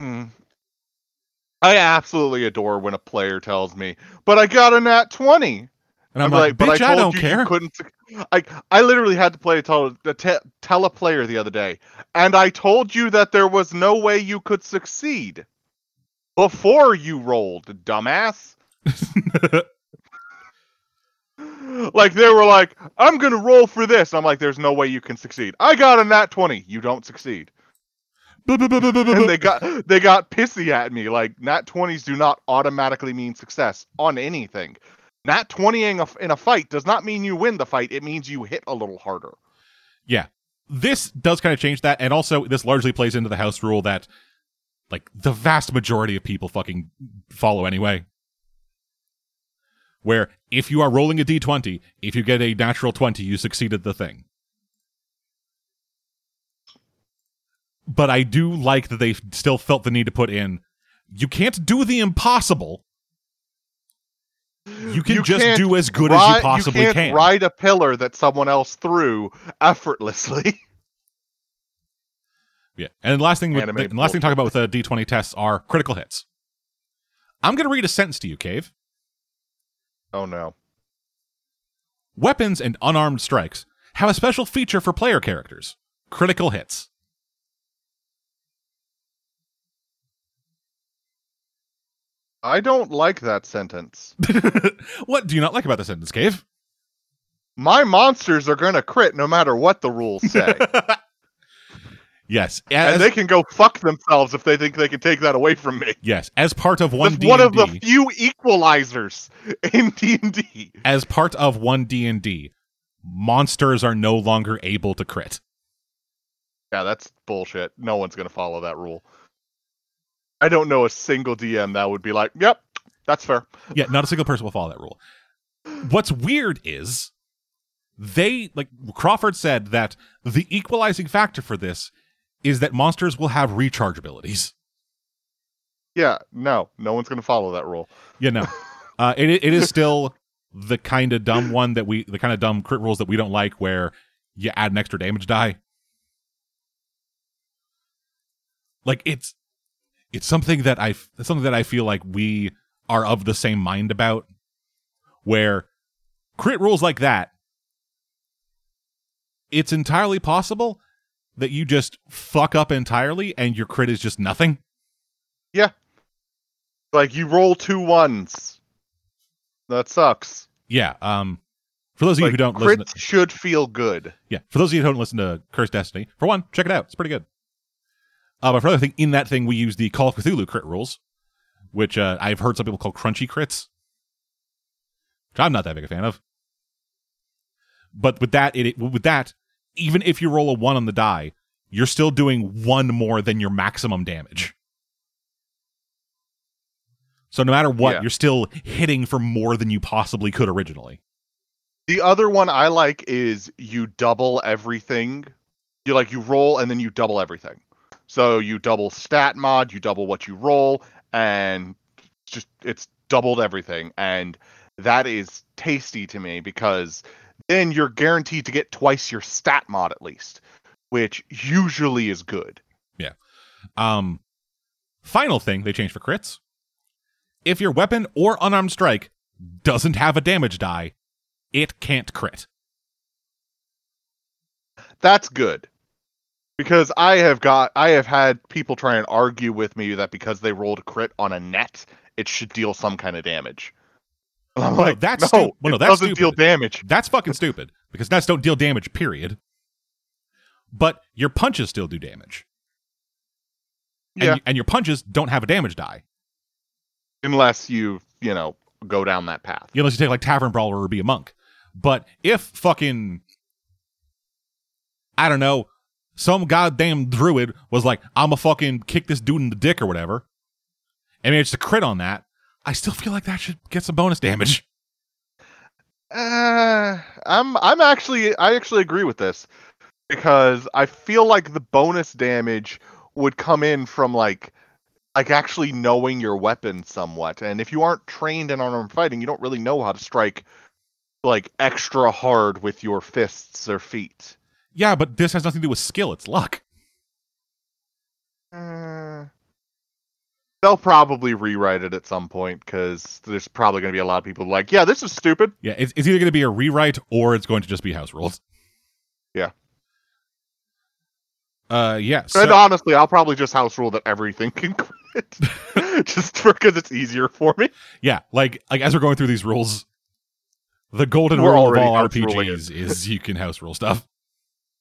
Hmm. I absolutely adore when a player tells me, "But I got a nat 20." And I'm, like, "But bitch, I, told don't you care. You couldn't. I I literally had to play a tele, a te- tell a player the other day, and I told you that there was no way you could succeed before you rolled, dumbass. like they were like, "I'm gonna roll for this." I'm like, "There's no way you can succeed." I got a nat 20. You don't succeed. and they got they got pissy at me like nat 20s do not automatically mean success on anything nat 20ing a, in a fight does not mean you win the fight it means you hit a little harder Yeah. This does kind of change that. And also, this largely plays into the house rule that, like, the vast majority of people fucking follow anyway. Where if you are rolling a d20, if you get a natural 20, you succeeded the thing. But I do like that they still felt the need to put in you can't do the impossible. You can just do as good ri- as you possibly can't can. ride a pillar that someone else threw effortlessly Yeah, and the last thing, with, the last thing to talk about with the D twenty tests are critical hits. I'm going to read a sentence to you, Cave. oh no Weapons and unarmed strikes have a special feature for player characters: critical hits. I don't like that sentence what do you not like about the sentence, Cave? my monsters are gonna crit no matter what the rules say Yes, and they can go fuck themselves if they think they can take that away from me. yes, as part of one D one of the few equalizers in D and D. as part of one D and D, monsters are no longer able to crit. Yeah, that's bullshit. No one's gonna follow that rule. I don't know a single DM that would be like, "Yep, that's fair." Yeah, not a single person will follow that rule. What's weird is they like Crawford said that the equalizing factor for this is that monsters will have recharge abilities. Yeah, no, no one's gonna follow that rule. Yeah, no, uh, it it is still the kind of dumb one that we the kind of dumb crit rules that we don't like, where you add an extra damage die. Like it's it's something that I it's something that I feel like we are of the same mind about, where crit rules like that. It's entirely possible that you just fuck up entirely and your crit is just nothing. Yeah. Like you roll two ones. That sucks. Yeah. Um. For those of you who don't crits listen, to, should feel good. yeah. For those of you who don't listen to Cursed Destiny, for one, check it out. It's pretty good. Uh, but for another thing, in that thing, we use the Call of Cthulhu crit rules, which uh, I've heard some people call crunchy crits, which I'm not that big a fan of. But with that, it, it with that, even if you roll a one on the die, you're still doing one more than your maximum damage. So no matter what, Yeah. you're still hitting for more than you possibly could originally. The other one I like is you double everything. You like you roll and then you double everything. So you double stat mod, you double what you roll, and it's just it's doubled everything. And that is tasty to me because then you're guaranteed to get twice your stat mod at least, which usually is good. Yeah. Um, final thing they changed for crits. If your weapon or unarmed strike doesn't have a damage die, it can't crit. That's good. Because I have got I have had people try and argue with me that because they rolled a crit on a net, it should deal some kind of damage. And I'm Well, like, that's no, stu- well, no, it that's doesn't deal stupid. damage. That's fucking stupid because nets don't deal damage, period. But your punches still do damage. And, Yeah, and your punches don't have a damage die. unless you you know go down that path. Unless you take like Tavern Brawler or be a monk. But if fucking I don't know, some goddamn druid was like, I'ma fucking kick this dude in the dick or whatever, and managed to crit on that, I still feel like that should get some bonus damage. Uh, I'm I'm actually I actually agree with this because I feel like the bonus damage would come in from like like actually knowing your weapon somewhat. And if you aren't trained in unarmed fighting, you don't really know how to strike like extra hard with your fists or feet. Yeah, but this has nothing to do with skill, it's luck. Uh, they'll probably rewrite it at some point because there's probably going to be a lot of people like, yeah, this is stupid. Yeah, it's, it's either going to be a rewrite or it's going to just be house rules. Yeah. Uh, yeah. So, and honestly, I'll probably just house rule that everything can crit, just because it's easier for me. yeah, like like as we're going through these rules, the golden We're rule of all RPGs is you can house rule stuff.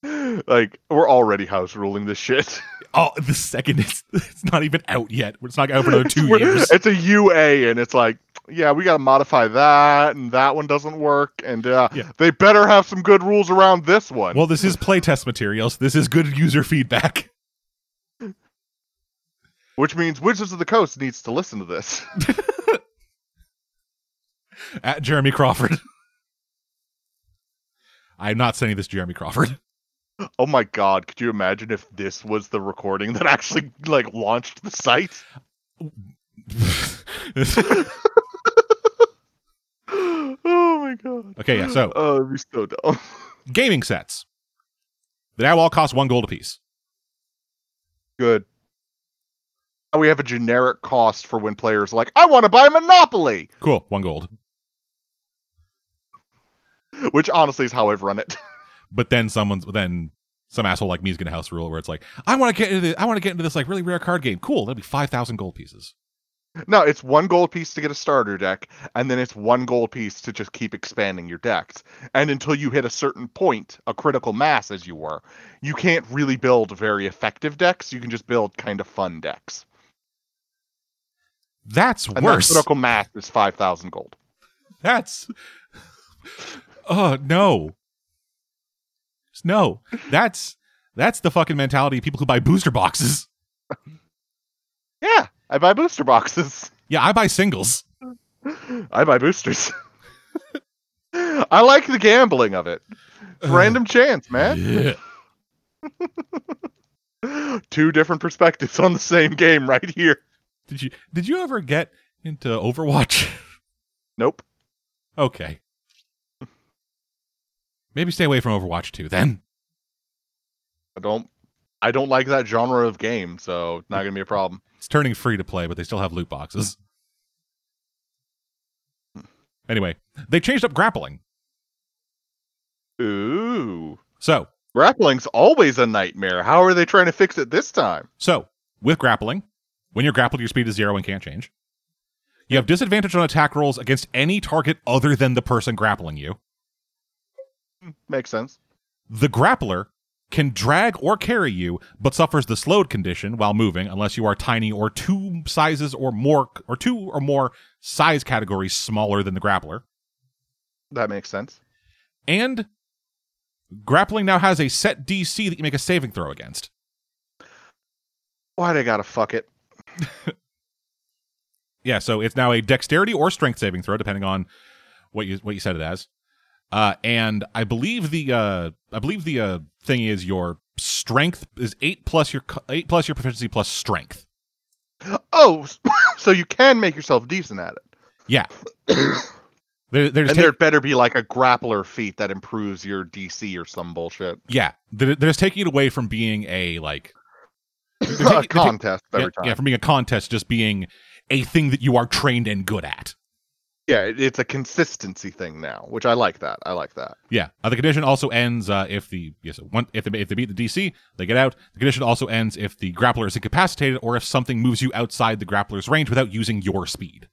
Like we're already house ruling this shit. Oh, the second it's it's not even out yet. It's not out for another two years. It's a UA, and it's like, yeah, we got to modify that, and that one doesn't work, and uh, Yeah. they better have some good rules around this one. Well, this is playtest materials. This is good user feedback. which means Wizards of the Coast needs to listen to this. At Jeremy Crawford. I'm not sending this to Jeremy Crawford. Oh my god, could you imagine if this was the recording that actually like launched the site? oh my god. okay, yeah. So Oh, it'd be so dumb. gaming sets. They now all cost one gold apiece. Good. Now we have a generic cost for when players are like, I want to buy Monopoly, Cool, one gold. which honestly is how I've run it. But then someone's then some asshole like me is gonna house rule where it's like, I want to get into the, I want to get into this like really rare card game. Cool, that'll be five thousand gold pieces. No, it's one gold piece to get a starter deck, and then it's one gold piece to just keep expanding your decks. And until you hit a certain point, a critical mass, as you were, you can't really build very effective decks. You can just build kind of fun decks. That's And worse. that critical mass is five thousand gold. That's oh no, no. That's that's the fucking mentality of people who buy booster boxes. Yeah, I buy booster boxes. Yeah, I buy singles. I buy boosters. I like the gambling of it. Random chance, man. Yeah. Two different perspectives on the same game right here. Did you did you ever get into Overwatch? Nope. okay. Maybe stay away from Overwatch 2 then. I don't I don't like that genre of game, so it's not gonna be a problem. It's turning free to play, but they still have loot boxes. Anyway, they changed up grappling. Ooh. So, Grappling's always a nightmare. How are they trying to fix it this time? So, with grappling, when you're grappled, your speed is zero and can't change. You have disadvantage on attack rolls against any target other than the person grappling you. Makes sense. The grappler can drag or carry you, but suffers the slowed condition while moving unless you are tiny or two sizes or more or two or more size categories smaller than the grappler. That makes sense. And grappling now has a set DC that you make a saving throw against. Why they gotta fuck it? Yeah, so it's now a dexterity or strength saving throw, depending on what you what you set it as. Uh, and I believe the uh, I believe the uh, thing is your strength is eight plus your eight plus your proficiency plus strength. Oh, so you can make yourself decent at it. Yeah, they're, they're And there better be like a grappler feat that improves your DC or some bullshit. yeah they're, they're just taking it away from being a like a taking- they're contest yeah, every time. yeah from being a contest just being a thing that you are trained and good at. Yeah, it's a consistency thing now, which I like that. I like that. Yeah, uh, the condition also ends uh, if the yes one if they if they beat the DC they get out. The condition also ends if the grappler is incapacitated or if something moves you outside the grappler's range without using your speed.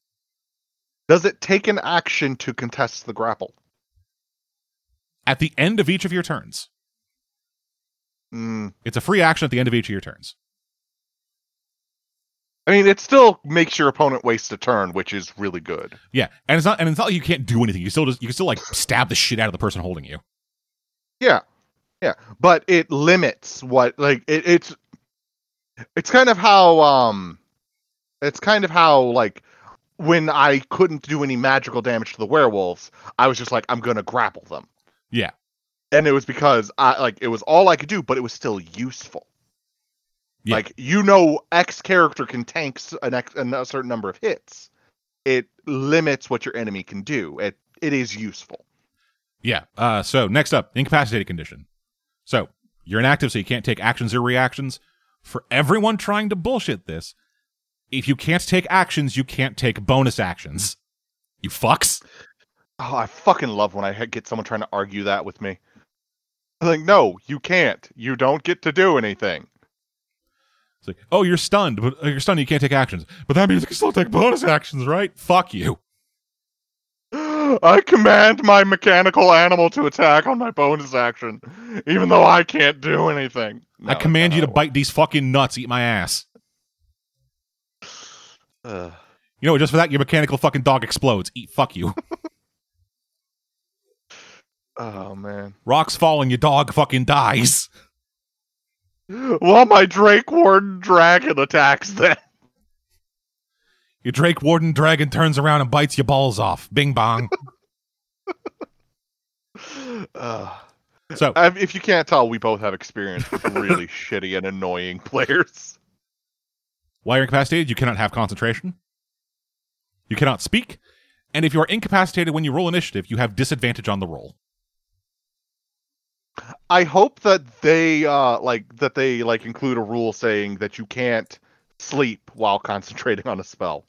Does it take an action to contest the grapple? At the end of each of your turns, Mm. it's a free action at the end of each of your turns. I mean, it still makes your opponent waste a turn, which is really good. Yeah, and it's not and it's not like you can't do anything. You still just you can still like stab the shit out of the person holding you. Yeah, yeah, but it limits what like it, it's. It's kind of how um, it's kind of how like when I couldn't do any magical damage to the werewolves, I was just like, I'm gonna grapple them. Yeah. and it was because I like it was all I could do, but it was still useful. Yeah. Like you know, X character can tank an X, a certain number of hits. It limits what your enemy can do. It it is useful. Yeah. Uh, so next up, incapacitated condition. So you're inactive, so you can't take actions or reactions. For everyone trying to bullshit this, if you can't take actions, you can't take bonus actions. You fucks. Oh, I fucking love when I get someone trying to argue that with me. I'm like, no, you can't. You don't get to do anything. It's like, oh, you're stunned, but uh, you're stunned. You can't take actions, but that means you can still take bonus actions, right? Fuck you. I command my mechanical animal to attack on my bonus action, even though I can't do anything. I command you to bite these fucking nuts. Eat my ass. Ugh. You know, just for that, your mechanical fucking dog explodes. Eat. Fuck you. Oh man. Rocks fall and your dog fucking dies. Well, my Drake Warden dragon attacks then. Your Drake Warden dragon turns around and bites your balls off. Bing bong. Ugh. So I- if you can't tell, we both have experience with really shitty and annoying players. While you're incapacitated, you cannot have concentration. You cannot speak. And if you are incapacitated when you roll initiative, you have disadvantage on the roll. I hope that they uh like that they like include a rule saying that you can't sleep while concentrating on a spell.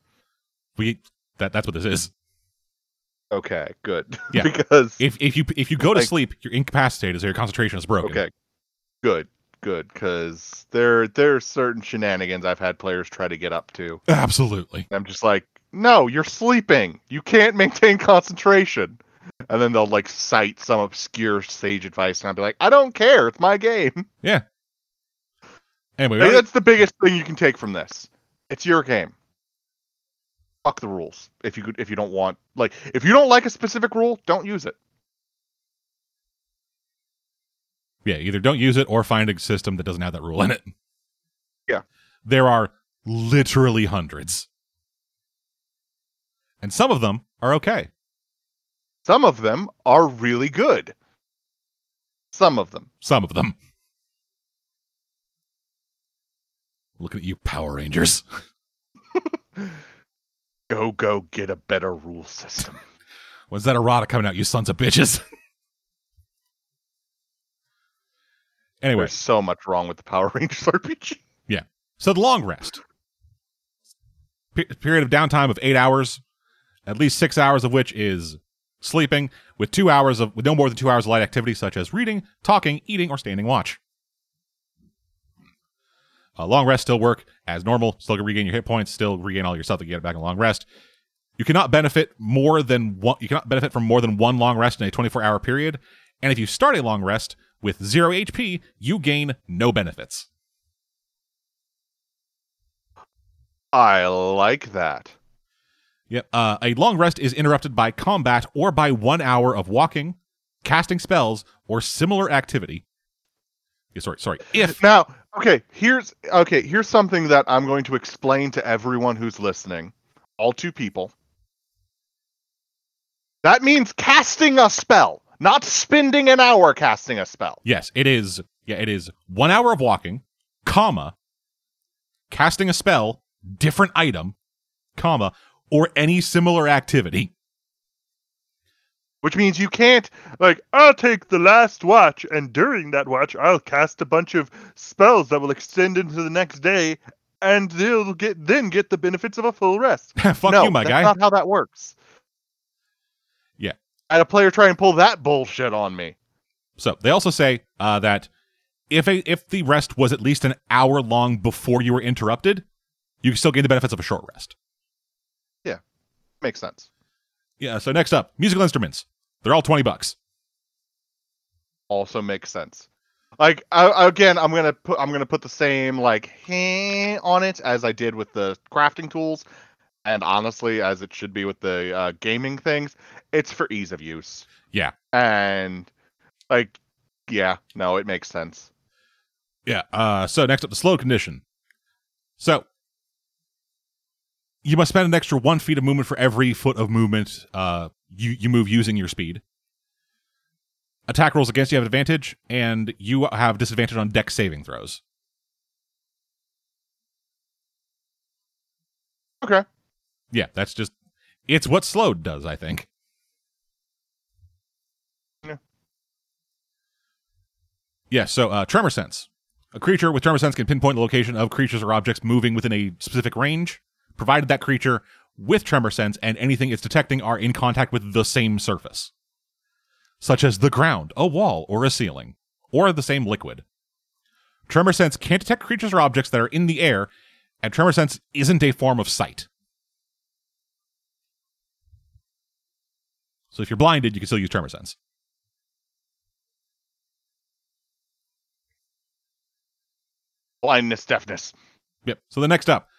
We that that's what this is. Okay, good. Yeah. because If if you if you go to Like- sleep, you're incapacitated, so your concentration is broken. okay, good, good because there there are certain shenanigans I've had players try to get up to. Absolutely. I'm just like, no, you're sleeping. You can't maintain concentration. And then they'll like cite some obscure sage advice, and I'll be like, I don't care. It's my game. Yeah. Anyway, already- that's the biggest thing you can take from this. It's your game. Fuck the rules. If you could, if you don't want, like, if you don't like a specific rule, don't use it. yeah, either don't use it or find a system that doesn't have that rule in it. Yeah. There are literally hundreds. And some of them are okay. Some of them are really good. Some of them. Some of them. Looking at you, Power Rangers. Go, go, get a better rule system. When's that errata coming out, you sons of bitches? anyway, There's so much wrong with the Power Rangers RPG. Yeah. So the long rest. Pe- period of downtime of eight hours, at least six hours of which is sleeping, with two hours of with no more than two hours of light activity such as reading, talking, eating, or standing watch. Uh, long rest still work as normal. Still regain your hit points. Still regain all your stuff to get back in long rest. You cannot benefit more than one. You cannot benefit from more than one long rest in a 24-hour period. And if you start a long rest with zero HP, you gain no benefits. I like that. Yep. Uh, a long rest is interrupted by combat or by one hour of walking, casting spells, or similar activity. Yeah, sorry, sorry. If Now, okay, here's okay, here's something that I'm going to explain to everyone who's listening. All two people. That means casting a spell, not spending an hour casting a spell. yes, it is. Yeah, it is one hour of walking, comma, casting a spell, different item, comma, or any similar activity. Which means you can't like I'll take the last watch and during that watch I'll cast a bunch of spells that will extend into the next day and they'll get then get the benefits of a full rest. Fuck no, you, my that's guy. not how that works. Yeah. I had a player try and pull that bullshit on me. So they also say uh, that if a if the rest was at least an hour long before you were interrupted, you can still gain the benefits of a short rest. Makes sense. Yeah. So next up, musical instruments. They're all twenty bucks. Also makes sense. Like I, again, I'm gonna put I'm gonna put the same like "heh" on it as I did with the crafting tools, and honestly, as it should be with the uh, gaming things, it's for ease of use. Yeah. And like, yeah, no, it makes sense. Yeah. Uh, so next up, the slow condition. So you must spend an extra one feet of movement for every foot of movement uh, you you move using your speed. Attack rolls against you have advantage, and you have disadvantage on Dex saving throws. Okay. Yeah, that's just it's what slowed does, I think. Yeah. Yeah, so uh, tremor sense. A creature with tremor sense can pinpoint the location of creatures or objects moving within a specific range, provided that creature with tremor sense and anything it's detecting are in contact with the same surface, such as the ground, a wall, or a ceiling, or the same liquid. Tremor sense can't detect creatures or objects that are in the air, and tremor sense isn't a form of sight. So if you're blinded, you can still use tremor sense. Blindness, deafness. Yep. So the next up,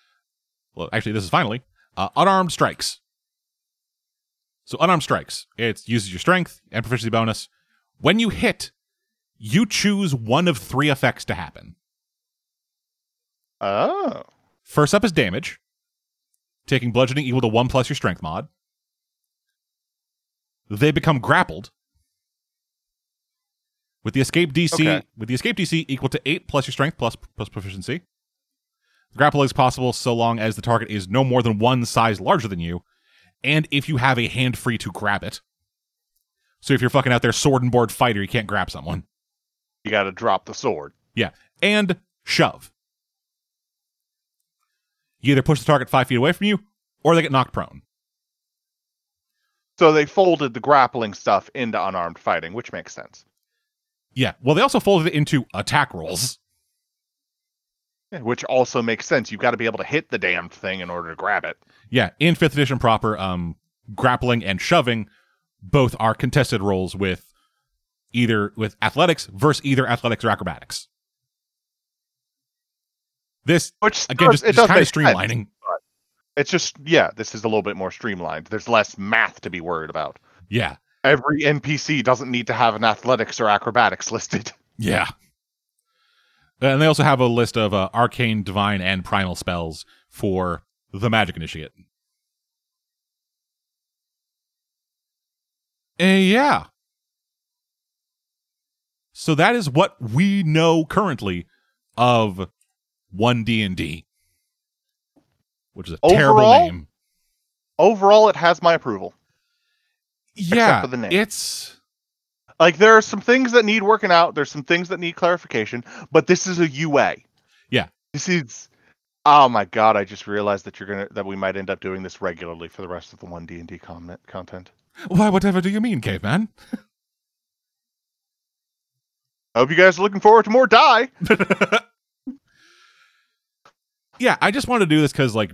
well, actually, this is finally uh, unarmed strikes. So unarmed strikes, it uses your strength and proficiency bonus. When you hit, you choose one of three effects to happen. Oh. First up is damage, taking bludgeoning equal to one plus your strength mod. They become grappled. With the escape DC, Okay. with the escape DC equal to eight plus your strength plus plus proficiency. Grapple is possible so long as the target is no more than one size larger than you, and if you have a hand free to grab it. So if you're fucking out there sword and board fighter, you can't grab someone. You got to drop the sword. Yeah. And shove. You either push the target five feet away from you, or they get knocked prone. So they folded the grappling stuff into unarmed fighting, which makes sense. Yeah. Well, they also folded it into attack rolls. Which also makes sense. You've got to be able to hit the damned thing in order to grab it. Yeah, in fifth edition proper, um, grappling and shoving both are contested rolls with either with athletics versus either athletics or acrobatics. This Which again does- just, just kind of streamlining. It's just yeah, this is a little bit more streamlined. There's less math to be worried about. Yeah, Every NPC doesn't need to have an athletics or acrobatics listed. yeah. And they also have a list of uh, arcane, divine, and primal spells for the magic initiate. Uh, yeah. So that is what we know currently of one D and D, which is a terrible name. Overall, it has my approval. Yeah, for the name. it's Like there are some things that need working out. There's some things that need clarification, but this is a UA. Yeah. This is. Oh my god! I just realized that you're gonna that we might end up doing this regularly for the rest of the one D and D content. why. Whatever do you mean, caveman? I hope you guys are looking forward to more die. yeah, I just wanted to do this because like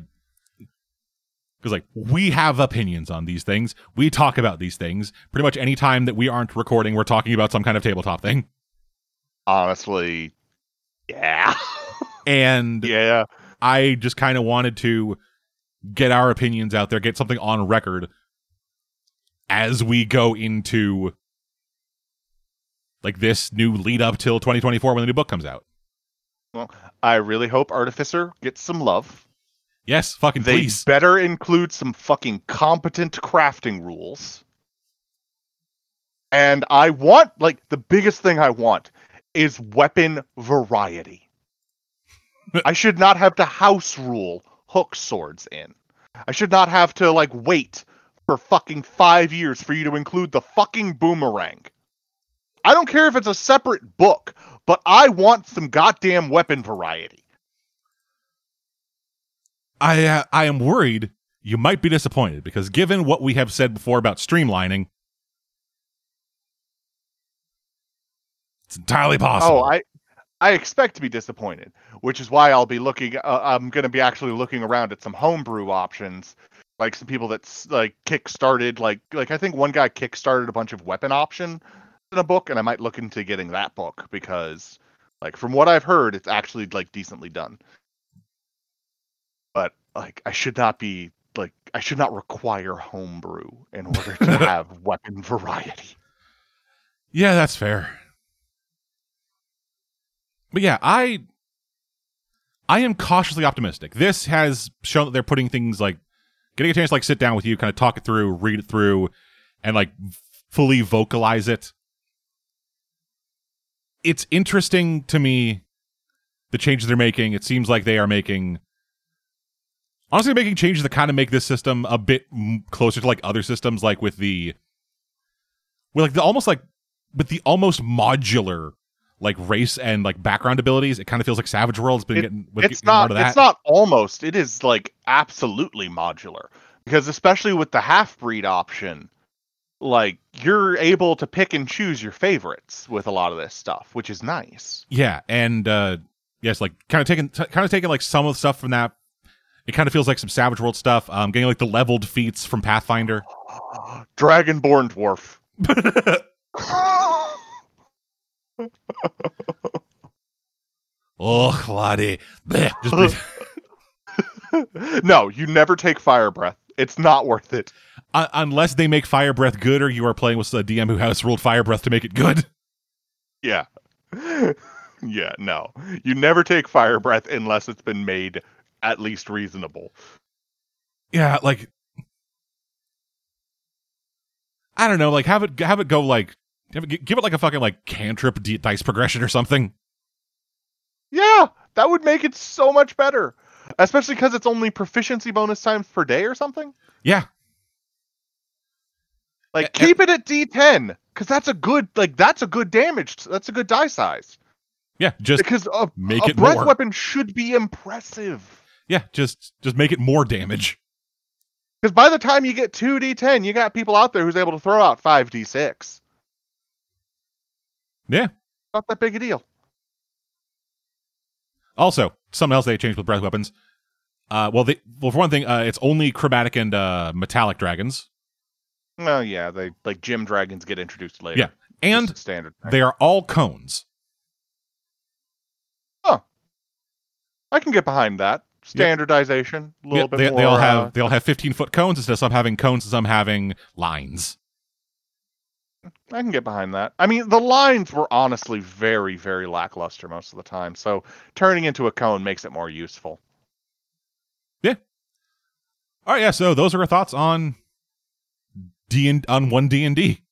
because like we have opinions on these things. We talk about these things pretty much any time that we aren't recording. We're talking about some kind of tabletop thing, Honestly, yeah, and yeah. I just kind of wanted to get our opinions out there, get something on record as we go into like this new lead up till 2024 when the new book comes out. Well, I really hope Artificer gets some love. Yes, fucking They please. better include some fucking competent crafting rules. And I want, like, the biggest thing I want is weapon variety. I should not have to house rule hook swords in. I should not have to, like, wait for fucking five years for you to include the fucking boomerang. I don't care if it's a separate book, but I want some goddamn weapon variety. I uh, I am worried you might be disappointed because given what we have said before about streamlining, it's entirely possible. Oh, I I expect to be disappointed, which is why I'll be looking. Uh, I'm going to be actually looking around at some homebrew options, like some people that's like kickstarted, like like I think one guy kickstarted a bunch of weapon option in a book, and I might look into getting that book because, like, from what I've heard, it's actually like decently done. But like, I should not be like I should not require homebrew in order to have weapon variety. yeah, that's fair. But yeah, I I am cautiously optimistic. This has shown that they're putting things like getting a chance to like sit down with you, kind of talk it through, read it through, and like fully vocalize it. It's interesting to me the changes they're making. It seems like they are making honestly making changes that kind of make this system a bit m- closer to like other systems, like with the with like the almost like with the almost modular like race and like background abilities. It kind of feels like Savage World's been It- getting with it's getting not that. it's not almost it is like absolutely modular because especially with the half breed option like you're able to pick and choose your favorites with a lot of this stuff which is nice Yeah, and uh yes, like kind of taking t- kind of taking like some of the stuff from that. It kind of feels like some Savage World stuff. Um, getting like the leveled feats from Pathfinder. dragonborn dwarf oh, Claudia. No you never take fire breath it's not worth it Un- unless they make Fire Breath good, or you are playing with a DM who has ruled Fire Breath to make it good. yeah yeah no you never take fire breath unless it's been made at least reasonable Yeah, like I don't know, like have it have it go like it, give it like a fucking like cantrip d- dice progression or something. Yeah, that would make it so much better. Especially because it's only proficiency bonus times per day or something. Yeah, Like A- keep it at D10 because that's a good like that's a good damage. That's a good die size. yeah, just Because a, make a it breath more. weapon should be impressive. Yeah, just just make it more damage. Because by the time you get two D10, you got people out there who's able to throw out five D6. Yeah. Not that big a deal. Also, something else they changed with breath weapons. Uh, well, they well for one thing, uh, it's only chromatic and uh, metallic dragons. Oh yeah, they like gem dragons get introduced later. Yeah, and standard. thing. they are all cones. I can get behind that standardization. A little Yeah, bit they, more. they all have uh, they all have 15 foot cones instead of some having cones and some having lines. I can get behind that. I mean, the lines were honestly very, very lackluster most of the time. So turning into a cone makes it more useful. Yeah. All right, yeah. So those are our thoughts on D and on one D and D,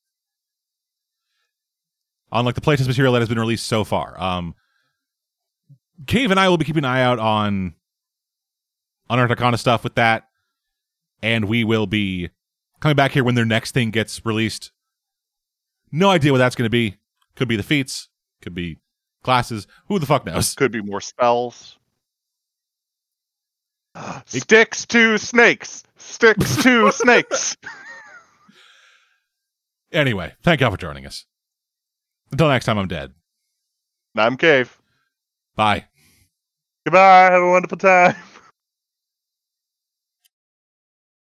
on like the playtest material that has been released so far. Um, Cave and I will be keeping an eye out on on our Takana stuff with that, and we will be coming back here when their next thing gets released. No idea what that's going to be. Could be the feats. Could be classes. Who the fuck knows? Could be more spells. Sticks to snakes. Sticks to snakes. Anyway, thank y'all for joining us. Until next time, I'm dead. I'm Cave. Bye. Goodbye. Have a wonderful time.